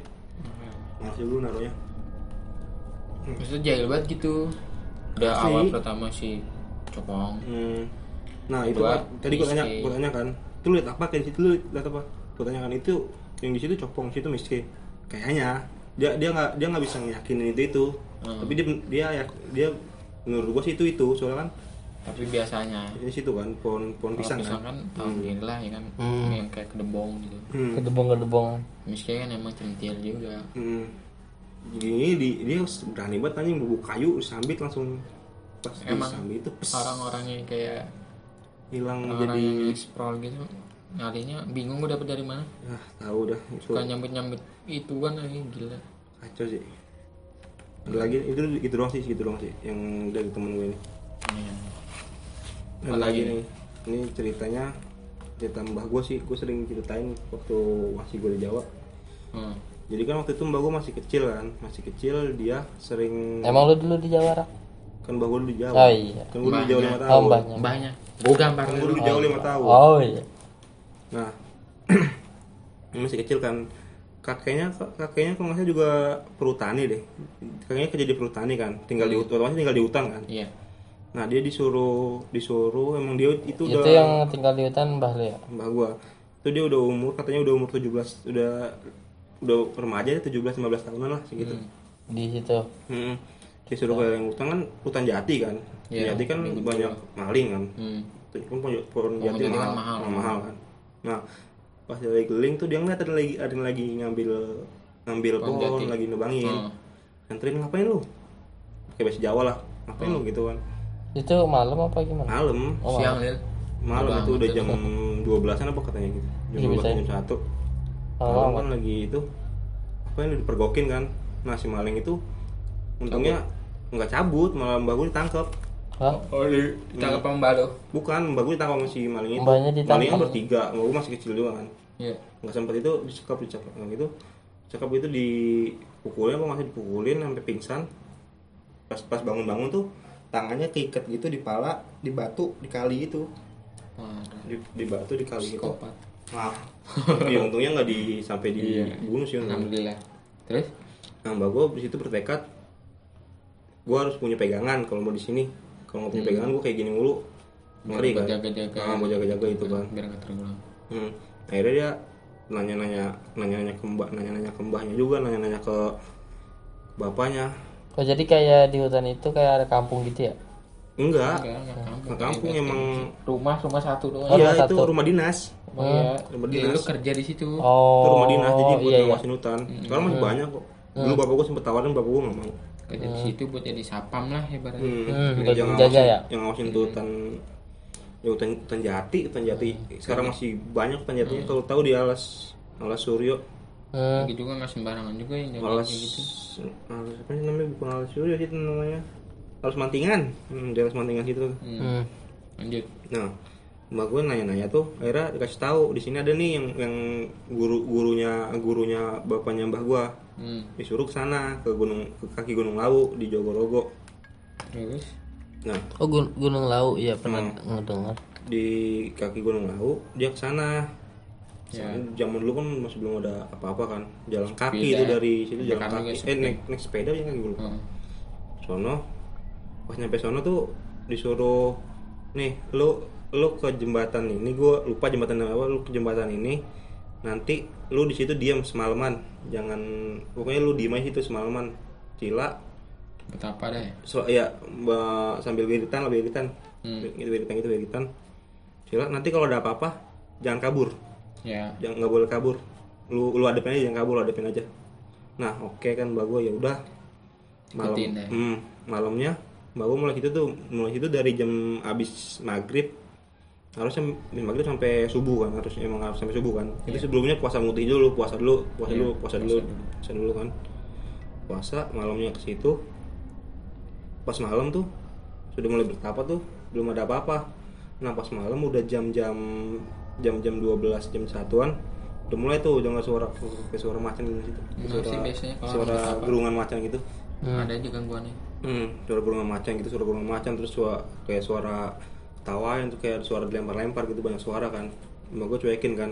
Masih dulu naruhnya. Maksudnya jahil banget gitu. Udah Asli. awal pertama si Copong. Hmm. Nah itu kan, tadi gue tanya, gue tanya kan, itu lihat apa kayak situ lu lihat apa? Gue tanya kan itu yang di situ copong, situ miski. Kayaknya dia dia nggak dia nggak bisa ngeyakinin itu itu, Hmm. tapi dia dia ya dia menurut gue sih itu itu soalnya kan Tapi biasanya di situ kan pohon pohon pisang, pisang kan. kan tahun ini lah ya kan Hmm. yang kayak kedebong gitu. Hmm. Kedebong-kedebong. Misalnya kan emang centil juga. Hmm. Gini di dia berani banget anjing bubuk kayu disambit langsung pas Emang disambit itu pes, Orang-orang yang kayak hilang orang jadi yang explore gitu nyarinya bingung gue dapet dari mana ah tahu dah itu suka nyambit nyambit itu kan lagi gila kacau sih ada lagi itu itu doang sih gitu doang sih yang dari temen gue ini Iya. ada lagi lagi? nih ini ceritanya cerita mbah gue sih gue sering ceritain waktu masih gue di Jawa Hmm. jadi kan waktu itu mbah gue masih kecil kan masih kecil dia sering Emang lu dulu di Jawa, Rak? kan mbah gue dulu di Jawa Oh, iya. kan gue dulu di Jawa lima tahun Oh, mbahnya. mbahnya gue gambar kan gue dulu dulu di Jawa lima tahun Oh iya. Nah, masih kecil kan. Kakeknya kakeknya kalau nggak salah juga perhutani deh. Kakeknya kerja di perhutani kan. Tinggal di hutan otomatis tinggal di hutan kan? Iya. Nah dia disuruh disuruh emang dia itu Itu udah yang tinggal di hutan Mbah lu ya? mbah gua. Itu dia udah umur katanya udah umur 17 udah udah remaja 17 15 tahunan lah segitu Di situ. Mm-mm. disuruh keliling hutan kan hutan jati kan? Iya, jati kan banyak maling kan? Hmm. Itu pohon, jati kan mahal. mahal, mahal kan nah pas dia lagi keliling tuh dia ngeliat ada lagi ada yang lagi ngambil ngambil Pohon pohon, jati. lagi nebangin Hmm. Nganterin ngapain lu? Kayak bahasa Jawa lah. Ngapain Hmm. lu gitu kan. Itu malam apa gimana? malam. Siang Lil. malam itu udah jam 12-an apa katanya gitu. Jam Iya, 12 bisa. jam 1 Malam malam kan lagi itu apa yang dipergokin kan? Nah si maling itu untungnya nggak cabut malah mbak gue ditangkap Hah? Oh, di ditangkap sama Mbak lo. bukan mbak gue ditangkap sama si maling itu Mbaknya ditangkap? malingnya bertiga mbak gue masih kecil juga kan Iya. nggak sempat itu disekap dicekap nah, gitu cekap itu dipukulin apa masih dipukulin sampai pingsan pas pas bangun-bangun tuh tangannya keikat gitu di pala di batu di kali itu di, di batu di kali itu nah ya untungnya nggak di sampai dibunuh sih untungnya. Alhamdulillah. Terus? nah mbak gue di situ bertekad gue harus punya pegangan kalau mau di sini kalau nggak punya pegangan gue kayak gini mulu ngeri kan jaga-jaga. nah, mau jaga-jaga itu kan Biar nggak terulang. Hmm. Akhirnya dia nanya-nanya nanya-nanya ke mbak, nanya-nanya ke mbahnya juga, nanya-nanya ke bapaknya. Oh jadi kayak di hutan itu kayak ada kampung gitu ya? Enggak, Enggak, kampung. kampung emang Rumah, rumah satu doang. Iya itu satu. rumah dinas. Oh, iya. Rumah Dia dinas. lu kerja di situ. Oh. Itu rumah dinas jadi buat iya, iya. ngawasin hutan. Sekarang masih banyak kok. Dulu bapak gue sempet tawarin, bapak gue nggak mau. Kerja di situ buat jadi sapam lah ibaratnya. Hmm. Hmm, Jadi yang ngawasin- ya? Yang ngawasin tuh hutan ya hutan, hutan jati, hutan jati. Sekarang masih banyak hutan jatinya. Kalau tahu di alas alas Suryo, Hmm. Lagi juga nggak sembarangan juga yang jaga alas gitu. alas apa sih namanya bukan alas Suryo sih itu namanya. Alas Mantingan, hmm, di alas Mantingan situ. Hmm. Hmm. Lanjut. Nah, mbak gue nanya-nanya tuh, akhirnya dikasih tahu di sini ada nih yang yang guru gurunya gurunya bapaknya mbah gue Hmm. disuruh ke sana ke gunung ke kaki gunung Lawu di Jogorogo. Terus? Nah, Oh Gun- Gunung Lau iya pernah ngedengar. di kaki gunung Lawu dia ke sana. Ya. Zaman dulu kan masih belum ada apa-apa kan, jalan kaki Sepeda. itu dari situ jalan Jakarta kaki. Eh naik naik sepeda ya kaki gunung. Hmm. Sono pas nyampe sono tuh disuruh nih lu lu ke jembatan ini gue lupa jembatan apa lu ke jembatan ini nanti lu di situ diam semalaman. Jangan pokoknya lu diem aja situ semalaman. Cila. Betapa deh. so ya sambil wiritan lah wiritan. Hmm. gitu wiritan gitu wiritan. Cila nanti kalau ada apa-apa jangan kabur. Ya. jangan nggak boleh kabur. Lu lu adepin aja jangan kabur lu adepin aja. Nah oke kan mbak gue ya udah. Malam hmm, malamnya mbak gue mulai situ tuh mulai situ dari jam abis maghrib harusnya maghrib sampai subuh kan harus emang harus sampai subuh kan. Itu sebelumnya puasa mutih dulu puasa dulu puasa Iya, dulu puasa dulu puasa dulu kan. Puasa malamnya ke situ pas malam tuh sudah mulai bertapa tuh belum ada apa-apa. Nah pas malam udah jam-jam jam-jam 12 jam satuan udah mulai tuh udah nggak suara kayak suara macan gitu situ. Emang suara sih biasanya kalau suara gerungan macan gitu. Ada aja gangguannya. hmm, suara gerungan macan gitu suara gerungan macan terus suara kayak suara tawa yang tuh kayak suara dilempar-lempar gitu banyak suara kan. Mbak gue cuekin kan.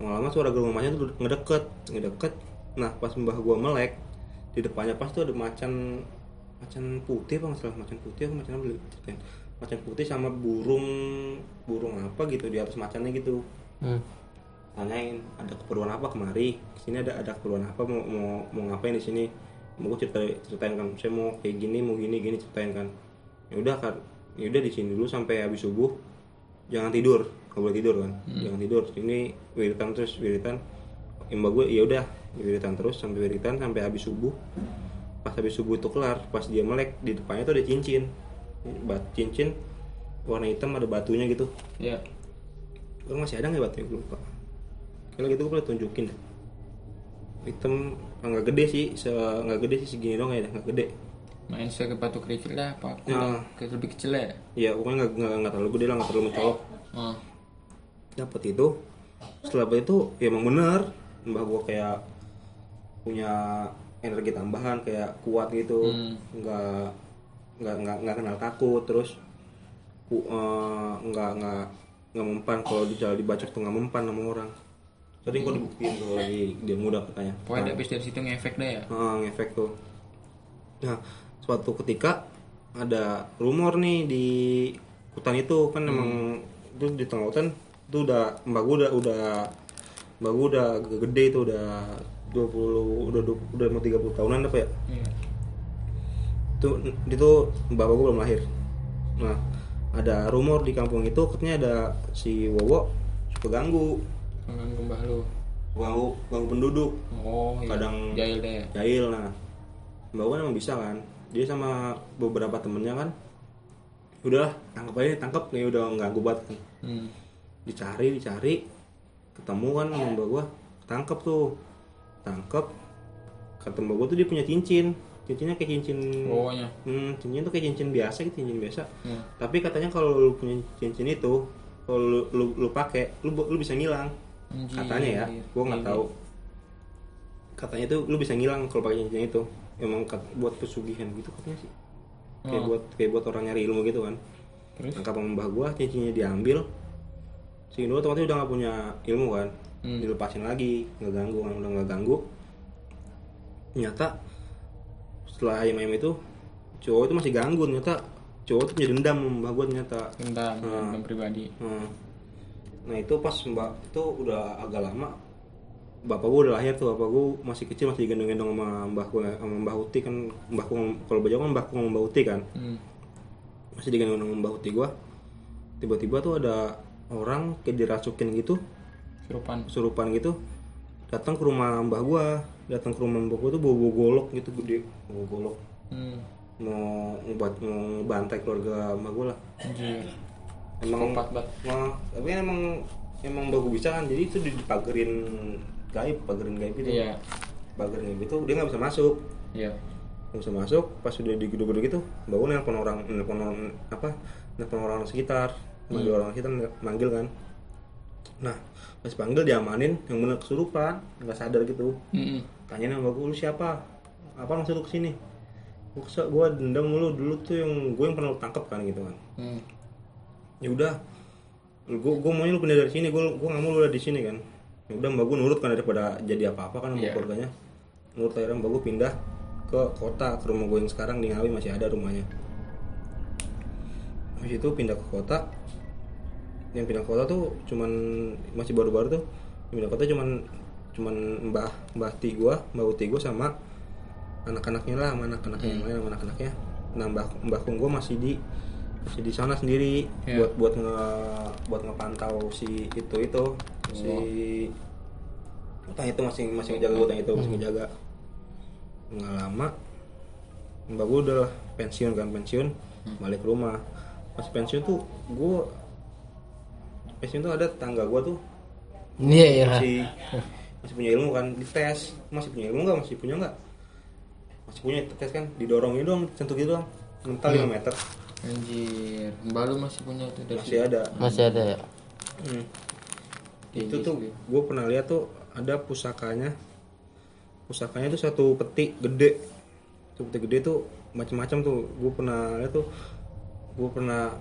Lama-lama suara gerungan macan tuh ngedeket ngedeket. Nah pas mbah gue melek di depannya pas tuh ada macan macan putih apa salah macan putih apa macan apa macan putih sama burung burung apa gitu di atas macannya gitu. Hmm. tanyain ada keperluan apa? Kemari. Sini ada ada keperluan apa? Mau mau mau ngapain di sini? Mau gue cerita ceritain kan saya mau kayak gini mau gini gini ceritain kan. Ya udah kan ya udah di sini dulu sampai habis subuh jangan tidur nggak boleh tidur kan jangan tidur ini wiritan terus wiritan imba gue ya udah wiritan terus sampai wiritan sampai habis subuh pas habis subuh itu kelar pas dia melek di depannya tuh ada cincin bat cincin warna hitam ada batunya gitu Ya. Orang masih ada nggak batunya gue lupa. Kalau gitu gue boleh tunjukin deh. Hitam nggak gede sih, nggak gede sih segini dong ya, nggak gede. Main ke batu kerikil lah, apa? Ya. Ke lebih kecil ya. Ya pokoknya nggak nggak nggak terlalu gede lah, nggak terlalu mencolok. Oh. Dapat itu, setelah itu ya emang bener, mbah gue kayak punya energi tambahan kayak kuat gitu, Hmm. nggak nggak nggak nggak kenal takut, terus ku, eh, nggak nggak nggak mempan kalau di jalan dibacok tuh nggak mempan sama orang. Sering kok dibuktiin kalau lagi dia muda katanya. Pokoknya habis dari situ ngefek deh ya. Ah, ngefek tuh. Nah, suatu ketika ada rumor nih di hutan itu kan emang itu di tengah hutan itu udah mbak gue udah udah mbak gue udah gede itu udah 20 udah 20, udah mau 30 tahunan apa ya Iya. itu itu bapak gue belum lahir nah ada rumor di kampung itu katanya ada si Wowo suka ganggu Kangen gembah lu. ganggu ganggu penduduk Oh, iya. Kadang- jahil deh. jahil nah mbak gue emang bisa kan dia sama beberapa temennya kan udahlah tangkap aja tangkap nih udah ganggu banget kan. Hmm. dicari dicari ketemu kan sama mbak gua tangkep tuh tangkep kata mbak gua tuh dia punya cincin cincinnya kayak cincin Wownya. hmm, cincin tuh kayak cincin biasa gitu cincin biasa Hmm. tapi katanya kalau lu punya cincin itu kalau lu lu, lu pakai lu lu bisa ngilang katanya ya gua nggak Iya. tahu katanya tuh lu bisa ngilang kalau pakai cincin itu emang buat pesugihan gitu katanya sih kayak Oh. buat kayak buat orang nyari ilmu gitu kan Terus? tangkap sama mbah gua cincinnya diambil si Indo otomatis udah nggak punya ilmu kan Hmm. dilepasin lagi nggak ganggu kan udah nggak ganggu ternyata setelah ayam ayam itu cowok itu masih ganggu ternyata cowok tuh punya dendam mbah gua ternyata Dendam, Hmm. dendam pribadi. nah, nah itu pas mbak itu udah agak lama bapak gua udah lahir tuh bapak gua masih kecil masih gendong-gendong sama mbah gua sama mbah Uti kan mbah gua kalau baju kan mbah gua sama mbah Uti kan Hmm. masih digendong sama mbah Uti gua tiba-tiba tuh ada orang kayak dirasukin gitu Serupan. kesurupan gitu datang ke rumah mbah gua datang ke rumah mbah gua tuh bawa, golok gitu gede bawa golok Hmm. mau ngebat mau bantai keluarga mbah gua lah Anjir. emang banget. nah, tapi emang emang mbah gua bisa kan jadi itu dipagerin gaib pagerin gaib itu Iya. pagerin gaib itu dia nggak bisa masuk. Iya. nggak bisa masuk pas sudah digedor-gedor gitu gua nelpon orang nelpon orang apa nelpon orang sekitar manggil orang sekitar manggil kan. Nah pas panggil diamanin yang bener kesurupan nggak sadar gitu. Hmm. tanyain sama gue lu siapa? Apa maksud lu ke sini? Gue kesel gue dendam lu dulu tuh yang gue yang pernah lu tangkap kan gitu kan. Hmm. ya udah gue gue maunya lu pindah dari sini gue gue nggak mau lu ada di sini kan ya udah mbak gue nurut kan daripada jadi apa apa kan sama Iya. keluarganya. Nurut akhirnya mbak gue pindah ke kota ke rumah gue yang sekarang di Ngawi masih ada rumahnya. Habis itu pindah ke kota. Yang pindah ke kota tuh cuman masih baru-baru tuh. Yang pindah ke kota cuman cuman mbah mbah ti gue mbah uti gue sama anak-anaknya lah sama anak-anaknya yang lain sama anak-anaknya. Nah mbah mbah kung gue masih di masih di sana sendiri Iya. buat buat nge buat ngepantau si itu itu si utang itu masih masih ngejaga utang itu masih ngejaga. Nggak lama mbak gue udah pensiun kan pensiun balik ke rumah. Pas pensiun tuh gue pensiun tuh ada tetangga gue tuh. Iya iya. masih masih punya ilmu kan dites. Masih punya ilmu nggak? Masih punya nggak? Masih punya tes kan didorongin doang sentuh gitu doang. Mental 5 meter Anjir. Mbak lu masih punya itu dari masih ada. Masih ada ya. Hmm. Itu tuh sih. gue pernah lihat tuh ada pusakanya. Pusakanya tuh satu peti gede. Satu peti gede tuh macam-macam tuh. Gue pernah lihat tuh. Gue pernah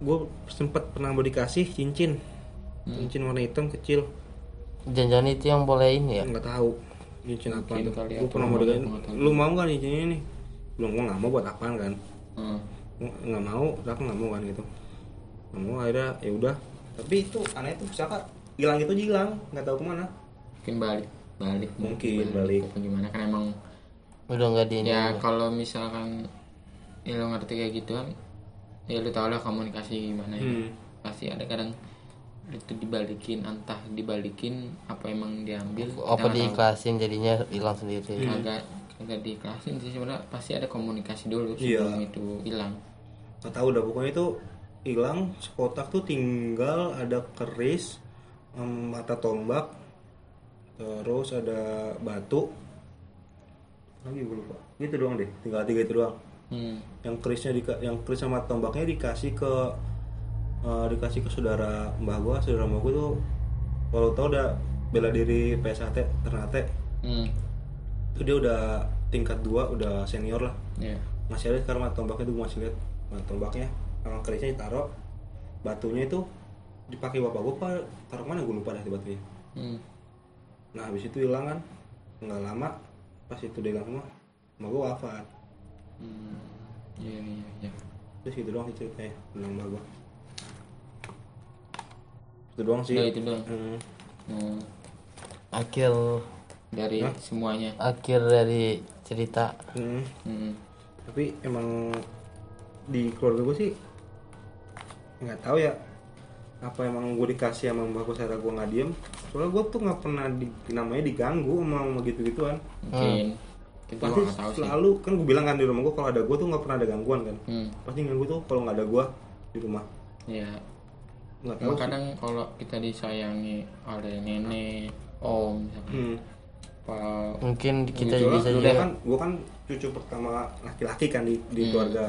gue sempet pernah mau dikasih cincin. Cincin warna hitam kecil. Jangan itu yang boleh ini ya. nggak tahu. Cincin apa tuh? kali gue pernah mau dikasih lu mau nggak nih cincin ini? Belum gue nggak mau buat apaan kan? Hmm. Nggak mau aku nggak mau kan gitu nggak mau akhirnya ya udah tapi itu aneh tuh pusaka hilang itu aja hilang nggak tahu ke mana Mungkin balik. Balik. Mungkin balik. Apa gimana kan emang Udah nggak di ini. ya kalau misalkan ya lo ngerti kayak gitu kan ya lu tau lah komunikasi gimana ya Hmm. pasti ada kadang itu dibalikin entah dibalikin apa emang diambil Apa diikhlasin jadinya hilang sendiri. kagak kagak diikhlasin sih sebenarnya pasti ada komunikasi dulu Iya. sebelum itu hilang nggak tahu dah pokoknya itu hilang sekotak tuh tinggal ada keris em, mata tombak terus ada batu. Lagi gue lupa. Gitu doang deh tinggal tiga itu doang. Hmm. yang kerisnya di yang keris sama tombaknya dikasih ke eh, dikasih ke saudara mbah gua. Saudara mbah gua tuh kalau tau udah bela diri PSAT Ternate. Hmm. itu dia udah tingkat dua udah senior lah. Ya masih ada sekarang tombaknya tuh gue masih lihat mata tombaknya sama kerisnya ditaruh. Batunya itu dipakai bapak gue pak. Taruh mana? Gue lupa dah di batunya. Hmm. nah habis itu hilang kan. Nggak lama pas itu dia hilang semua sama gue wafat. Hmm. iya iya iya terus gitu doang sih ceritanya tentang mbak gue itu doang sih. Udah itu doang? Hmm. Hmm. Akhir dari semuanya? akhir dari cerita. Hmm. hmm. tapi emang di keluarga gue sih nggak tahu ya apa emang gue dikasih sama mbak gue secara gue nggak diem. Soalnya gue tuh nggak pernah di, namanya diganggu sama sama gitu gituan mungkin kita pasti sih. selalu kan gue bilang kan di rumah gue kalau ada gue tuh nggak pernah ada gangguan kan. Hmm. pasti ganggu tuh kalau nggak ada gue di rumah. Ya nggak tahu kadang kalau kita disayangi oleh nenek om misalkan. Hmm. mungkin kita Soalnya bisa juga kan gue kan cucu pertama laki-laki kan di, di Hmm. keluarga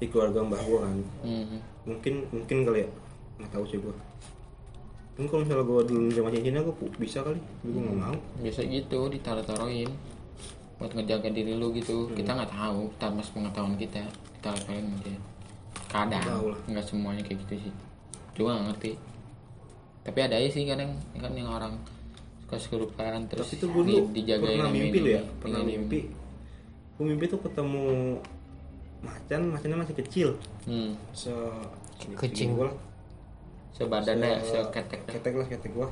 di keluarga mbah gue kan. Hmm. mungkin mungkin kali ya. Nggak tahu sih gue mungkin kalau misalnya gue dulu nerima cincinnya gue bisa kali. Tapi gue nggak mau. Biasa gitu ditaruh-taruhin. Buat ngejaga diri lu gitu. Hmm. kita nggak tahu tanpa pengetahuan kita. Kita taruhin aja kadang. Nggak semuanya kayak gitu sih. Cuma ngerti. Tapi ada aja sih kadang kan yang orang suka kelupaan terus tapi tuh gue di- dulu dijagain pernah sama mimpi lo ya? pernah tinggalin. mimpi? Gue mimpi tuh ketemu macan macannya masih kecil. Hmm. se Kucing. gue lah. Sebadannya Se- seketek. ketek lah ketek gue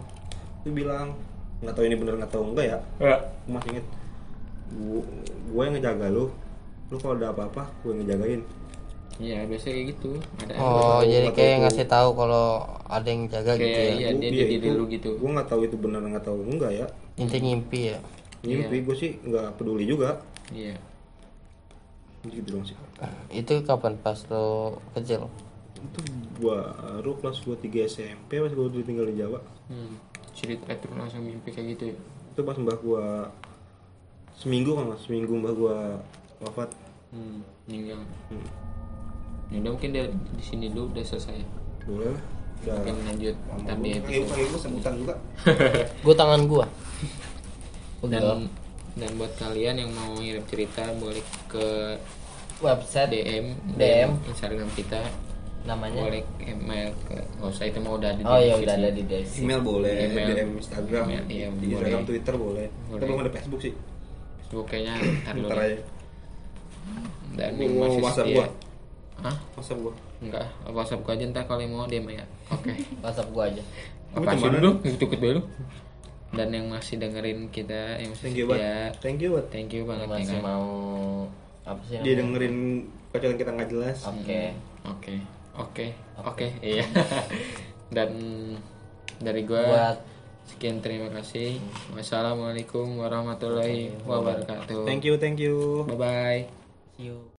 dia bilang nggak tahu ini bener nggak tahu enggak ya? Ya. masih inget. Gue gue yang ngejaga lu. Lu kalau ada apa-apa gue yang ngejagain. Iya biasa kayak gitu. Ada oh tahu, jadi kayak tahu ngasih tahu kalau ada yang jaga gitu Kayak ya? iya dia Iya, jadi itu- dulu gitu. gue nggak tahu itu benar nggak tahu enggak ya. Intinya ngimpi ya? Mimpi gue sih nggak peduli juga. Iya gitu dong sih. Itu kapan pas lo kecil? Itu baru kelas gue 3 SMP pas gue dulu tinggal di Jawa. Hmm. cerita itu langsung mimpi kayak gitu ya? Itu pas mbah gue seminggu kan mas? Seminggu mbah gue wafat. Hmm. meninggal. Hmm. ya udah mungkin dia di sini dulu udah selesai. Boleh lah. Udah. Mungkin lanjut episode pakai gue sebutan juga. Gua tangan gua. Dan dan buat kalian yang mau ngirim cerita boleh ke website DM DM. Instagram kita namanya boleh email ke nggak usah itu mau udah ada di oh ya deskripsi. udah ada di deskripsi email boleh Email. DM Instagram Email, iya, di Instagram boleh. Twitter boleh kita Boleh. belum ada Facebook sih Facebook kayaknya ntar dulu aja dan Gua yang mau masih WhatsApp setia gua. Hah? masa gue Enggak, WhatsApp gua aja ntar kalau yang mau DM ya. Oke. whatsapp gua aja Apa sih dulu? Cukup dulu. Dan yang masih dengerin kita, yang masih thank you setia, banget thank you banget thank you banget yang ya masih kan. mau apa sih dia dengerin pacaran kita nggak jelas oke Oke, oke, oke, iya. Dan dari gua buat sekian terima kasih. Wassalamualaikum warahmatullahi wabarakatuh. thank you thank you Bye bye. see you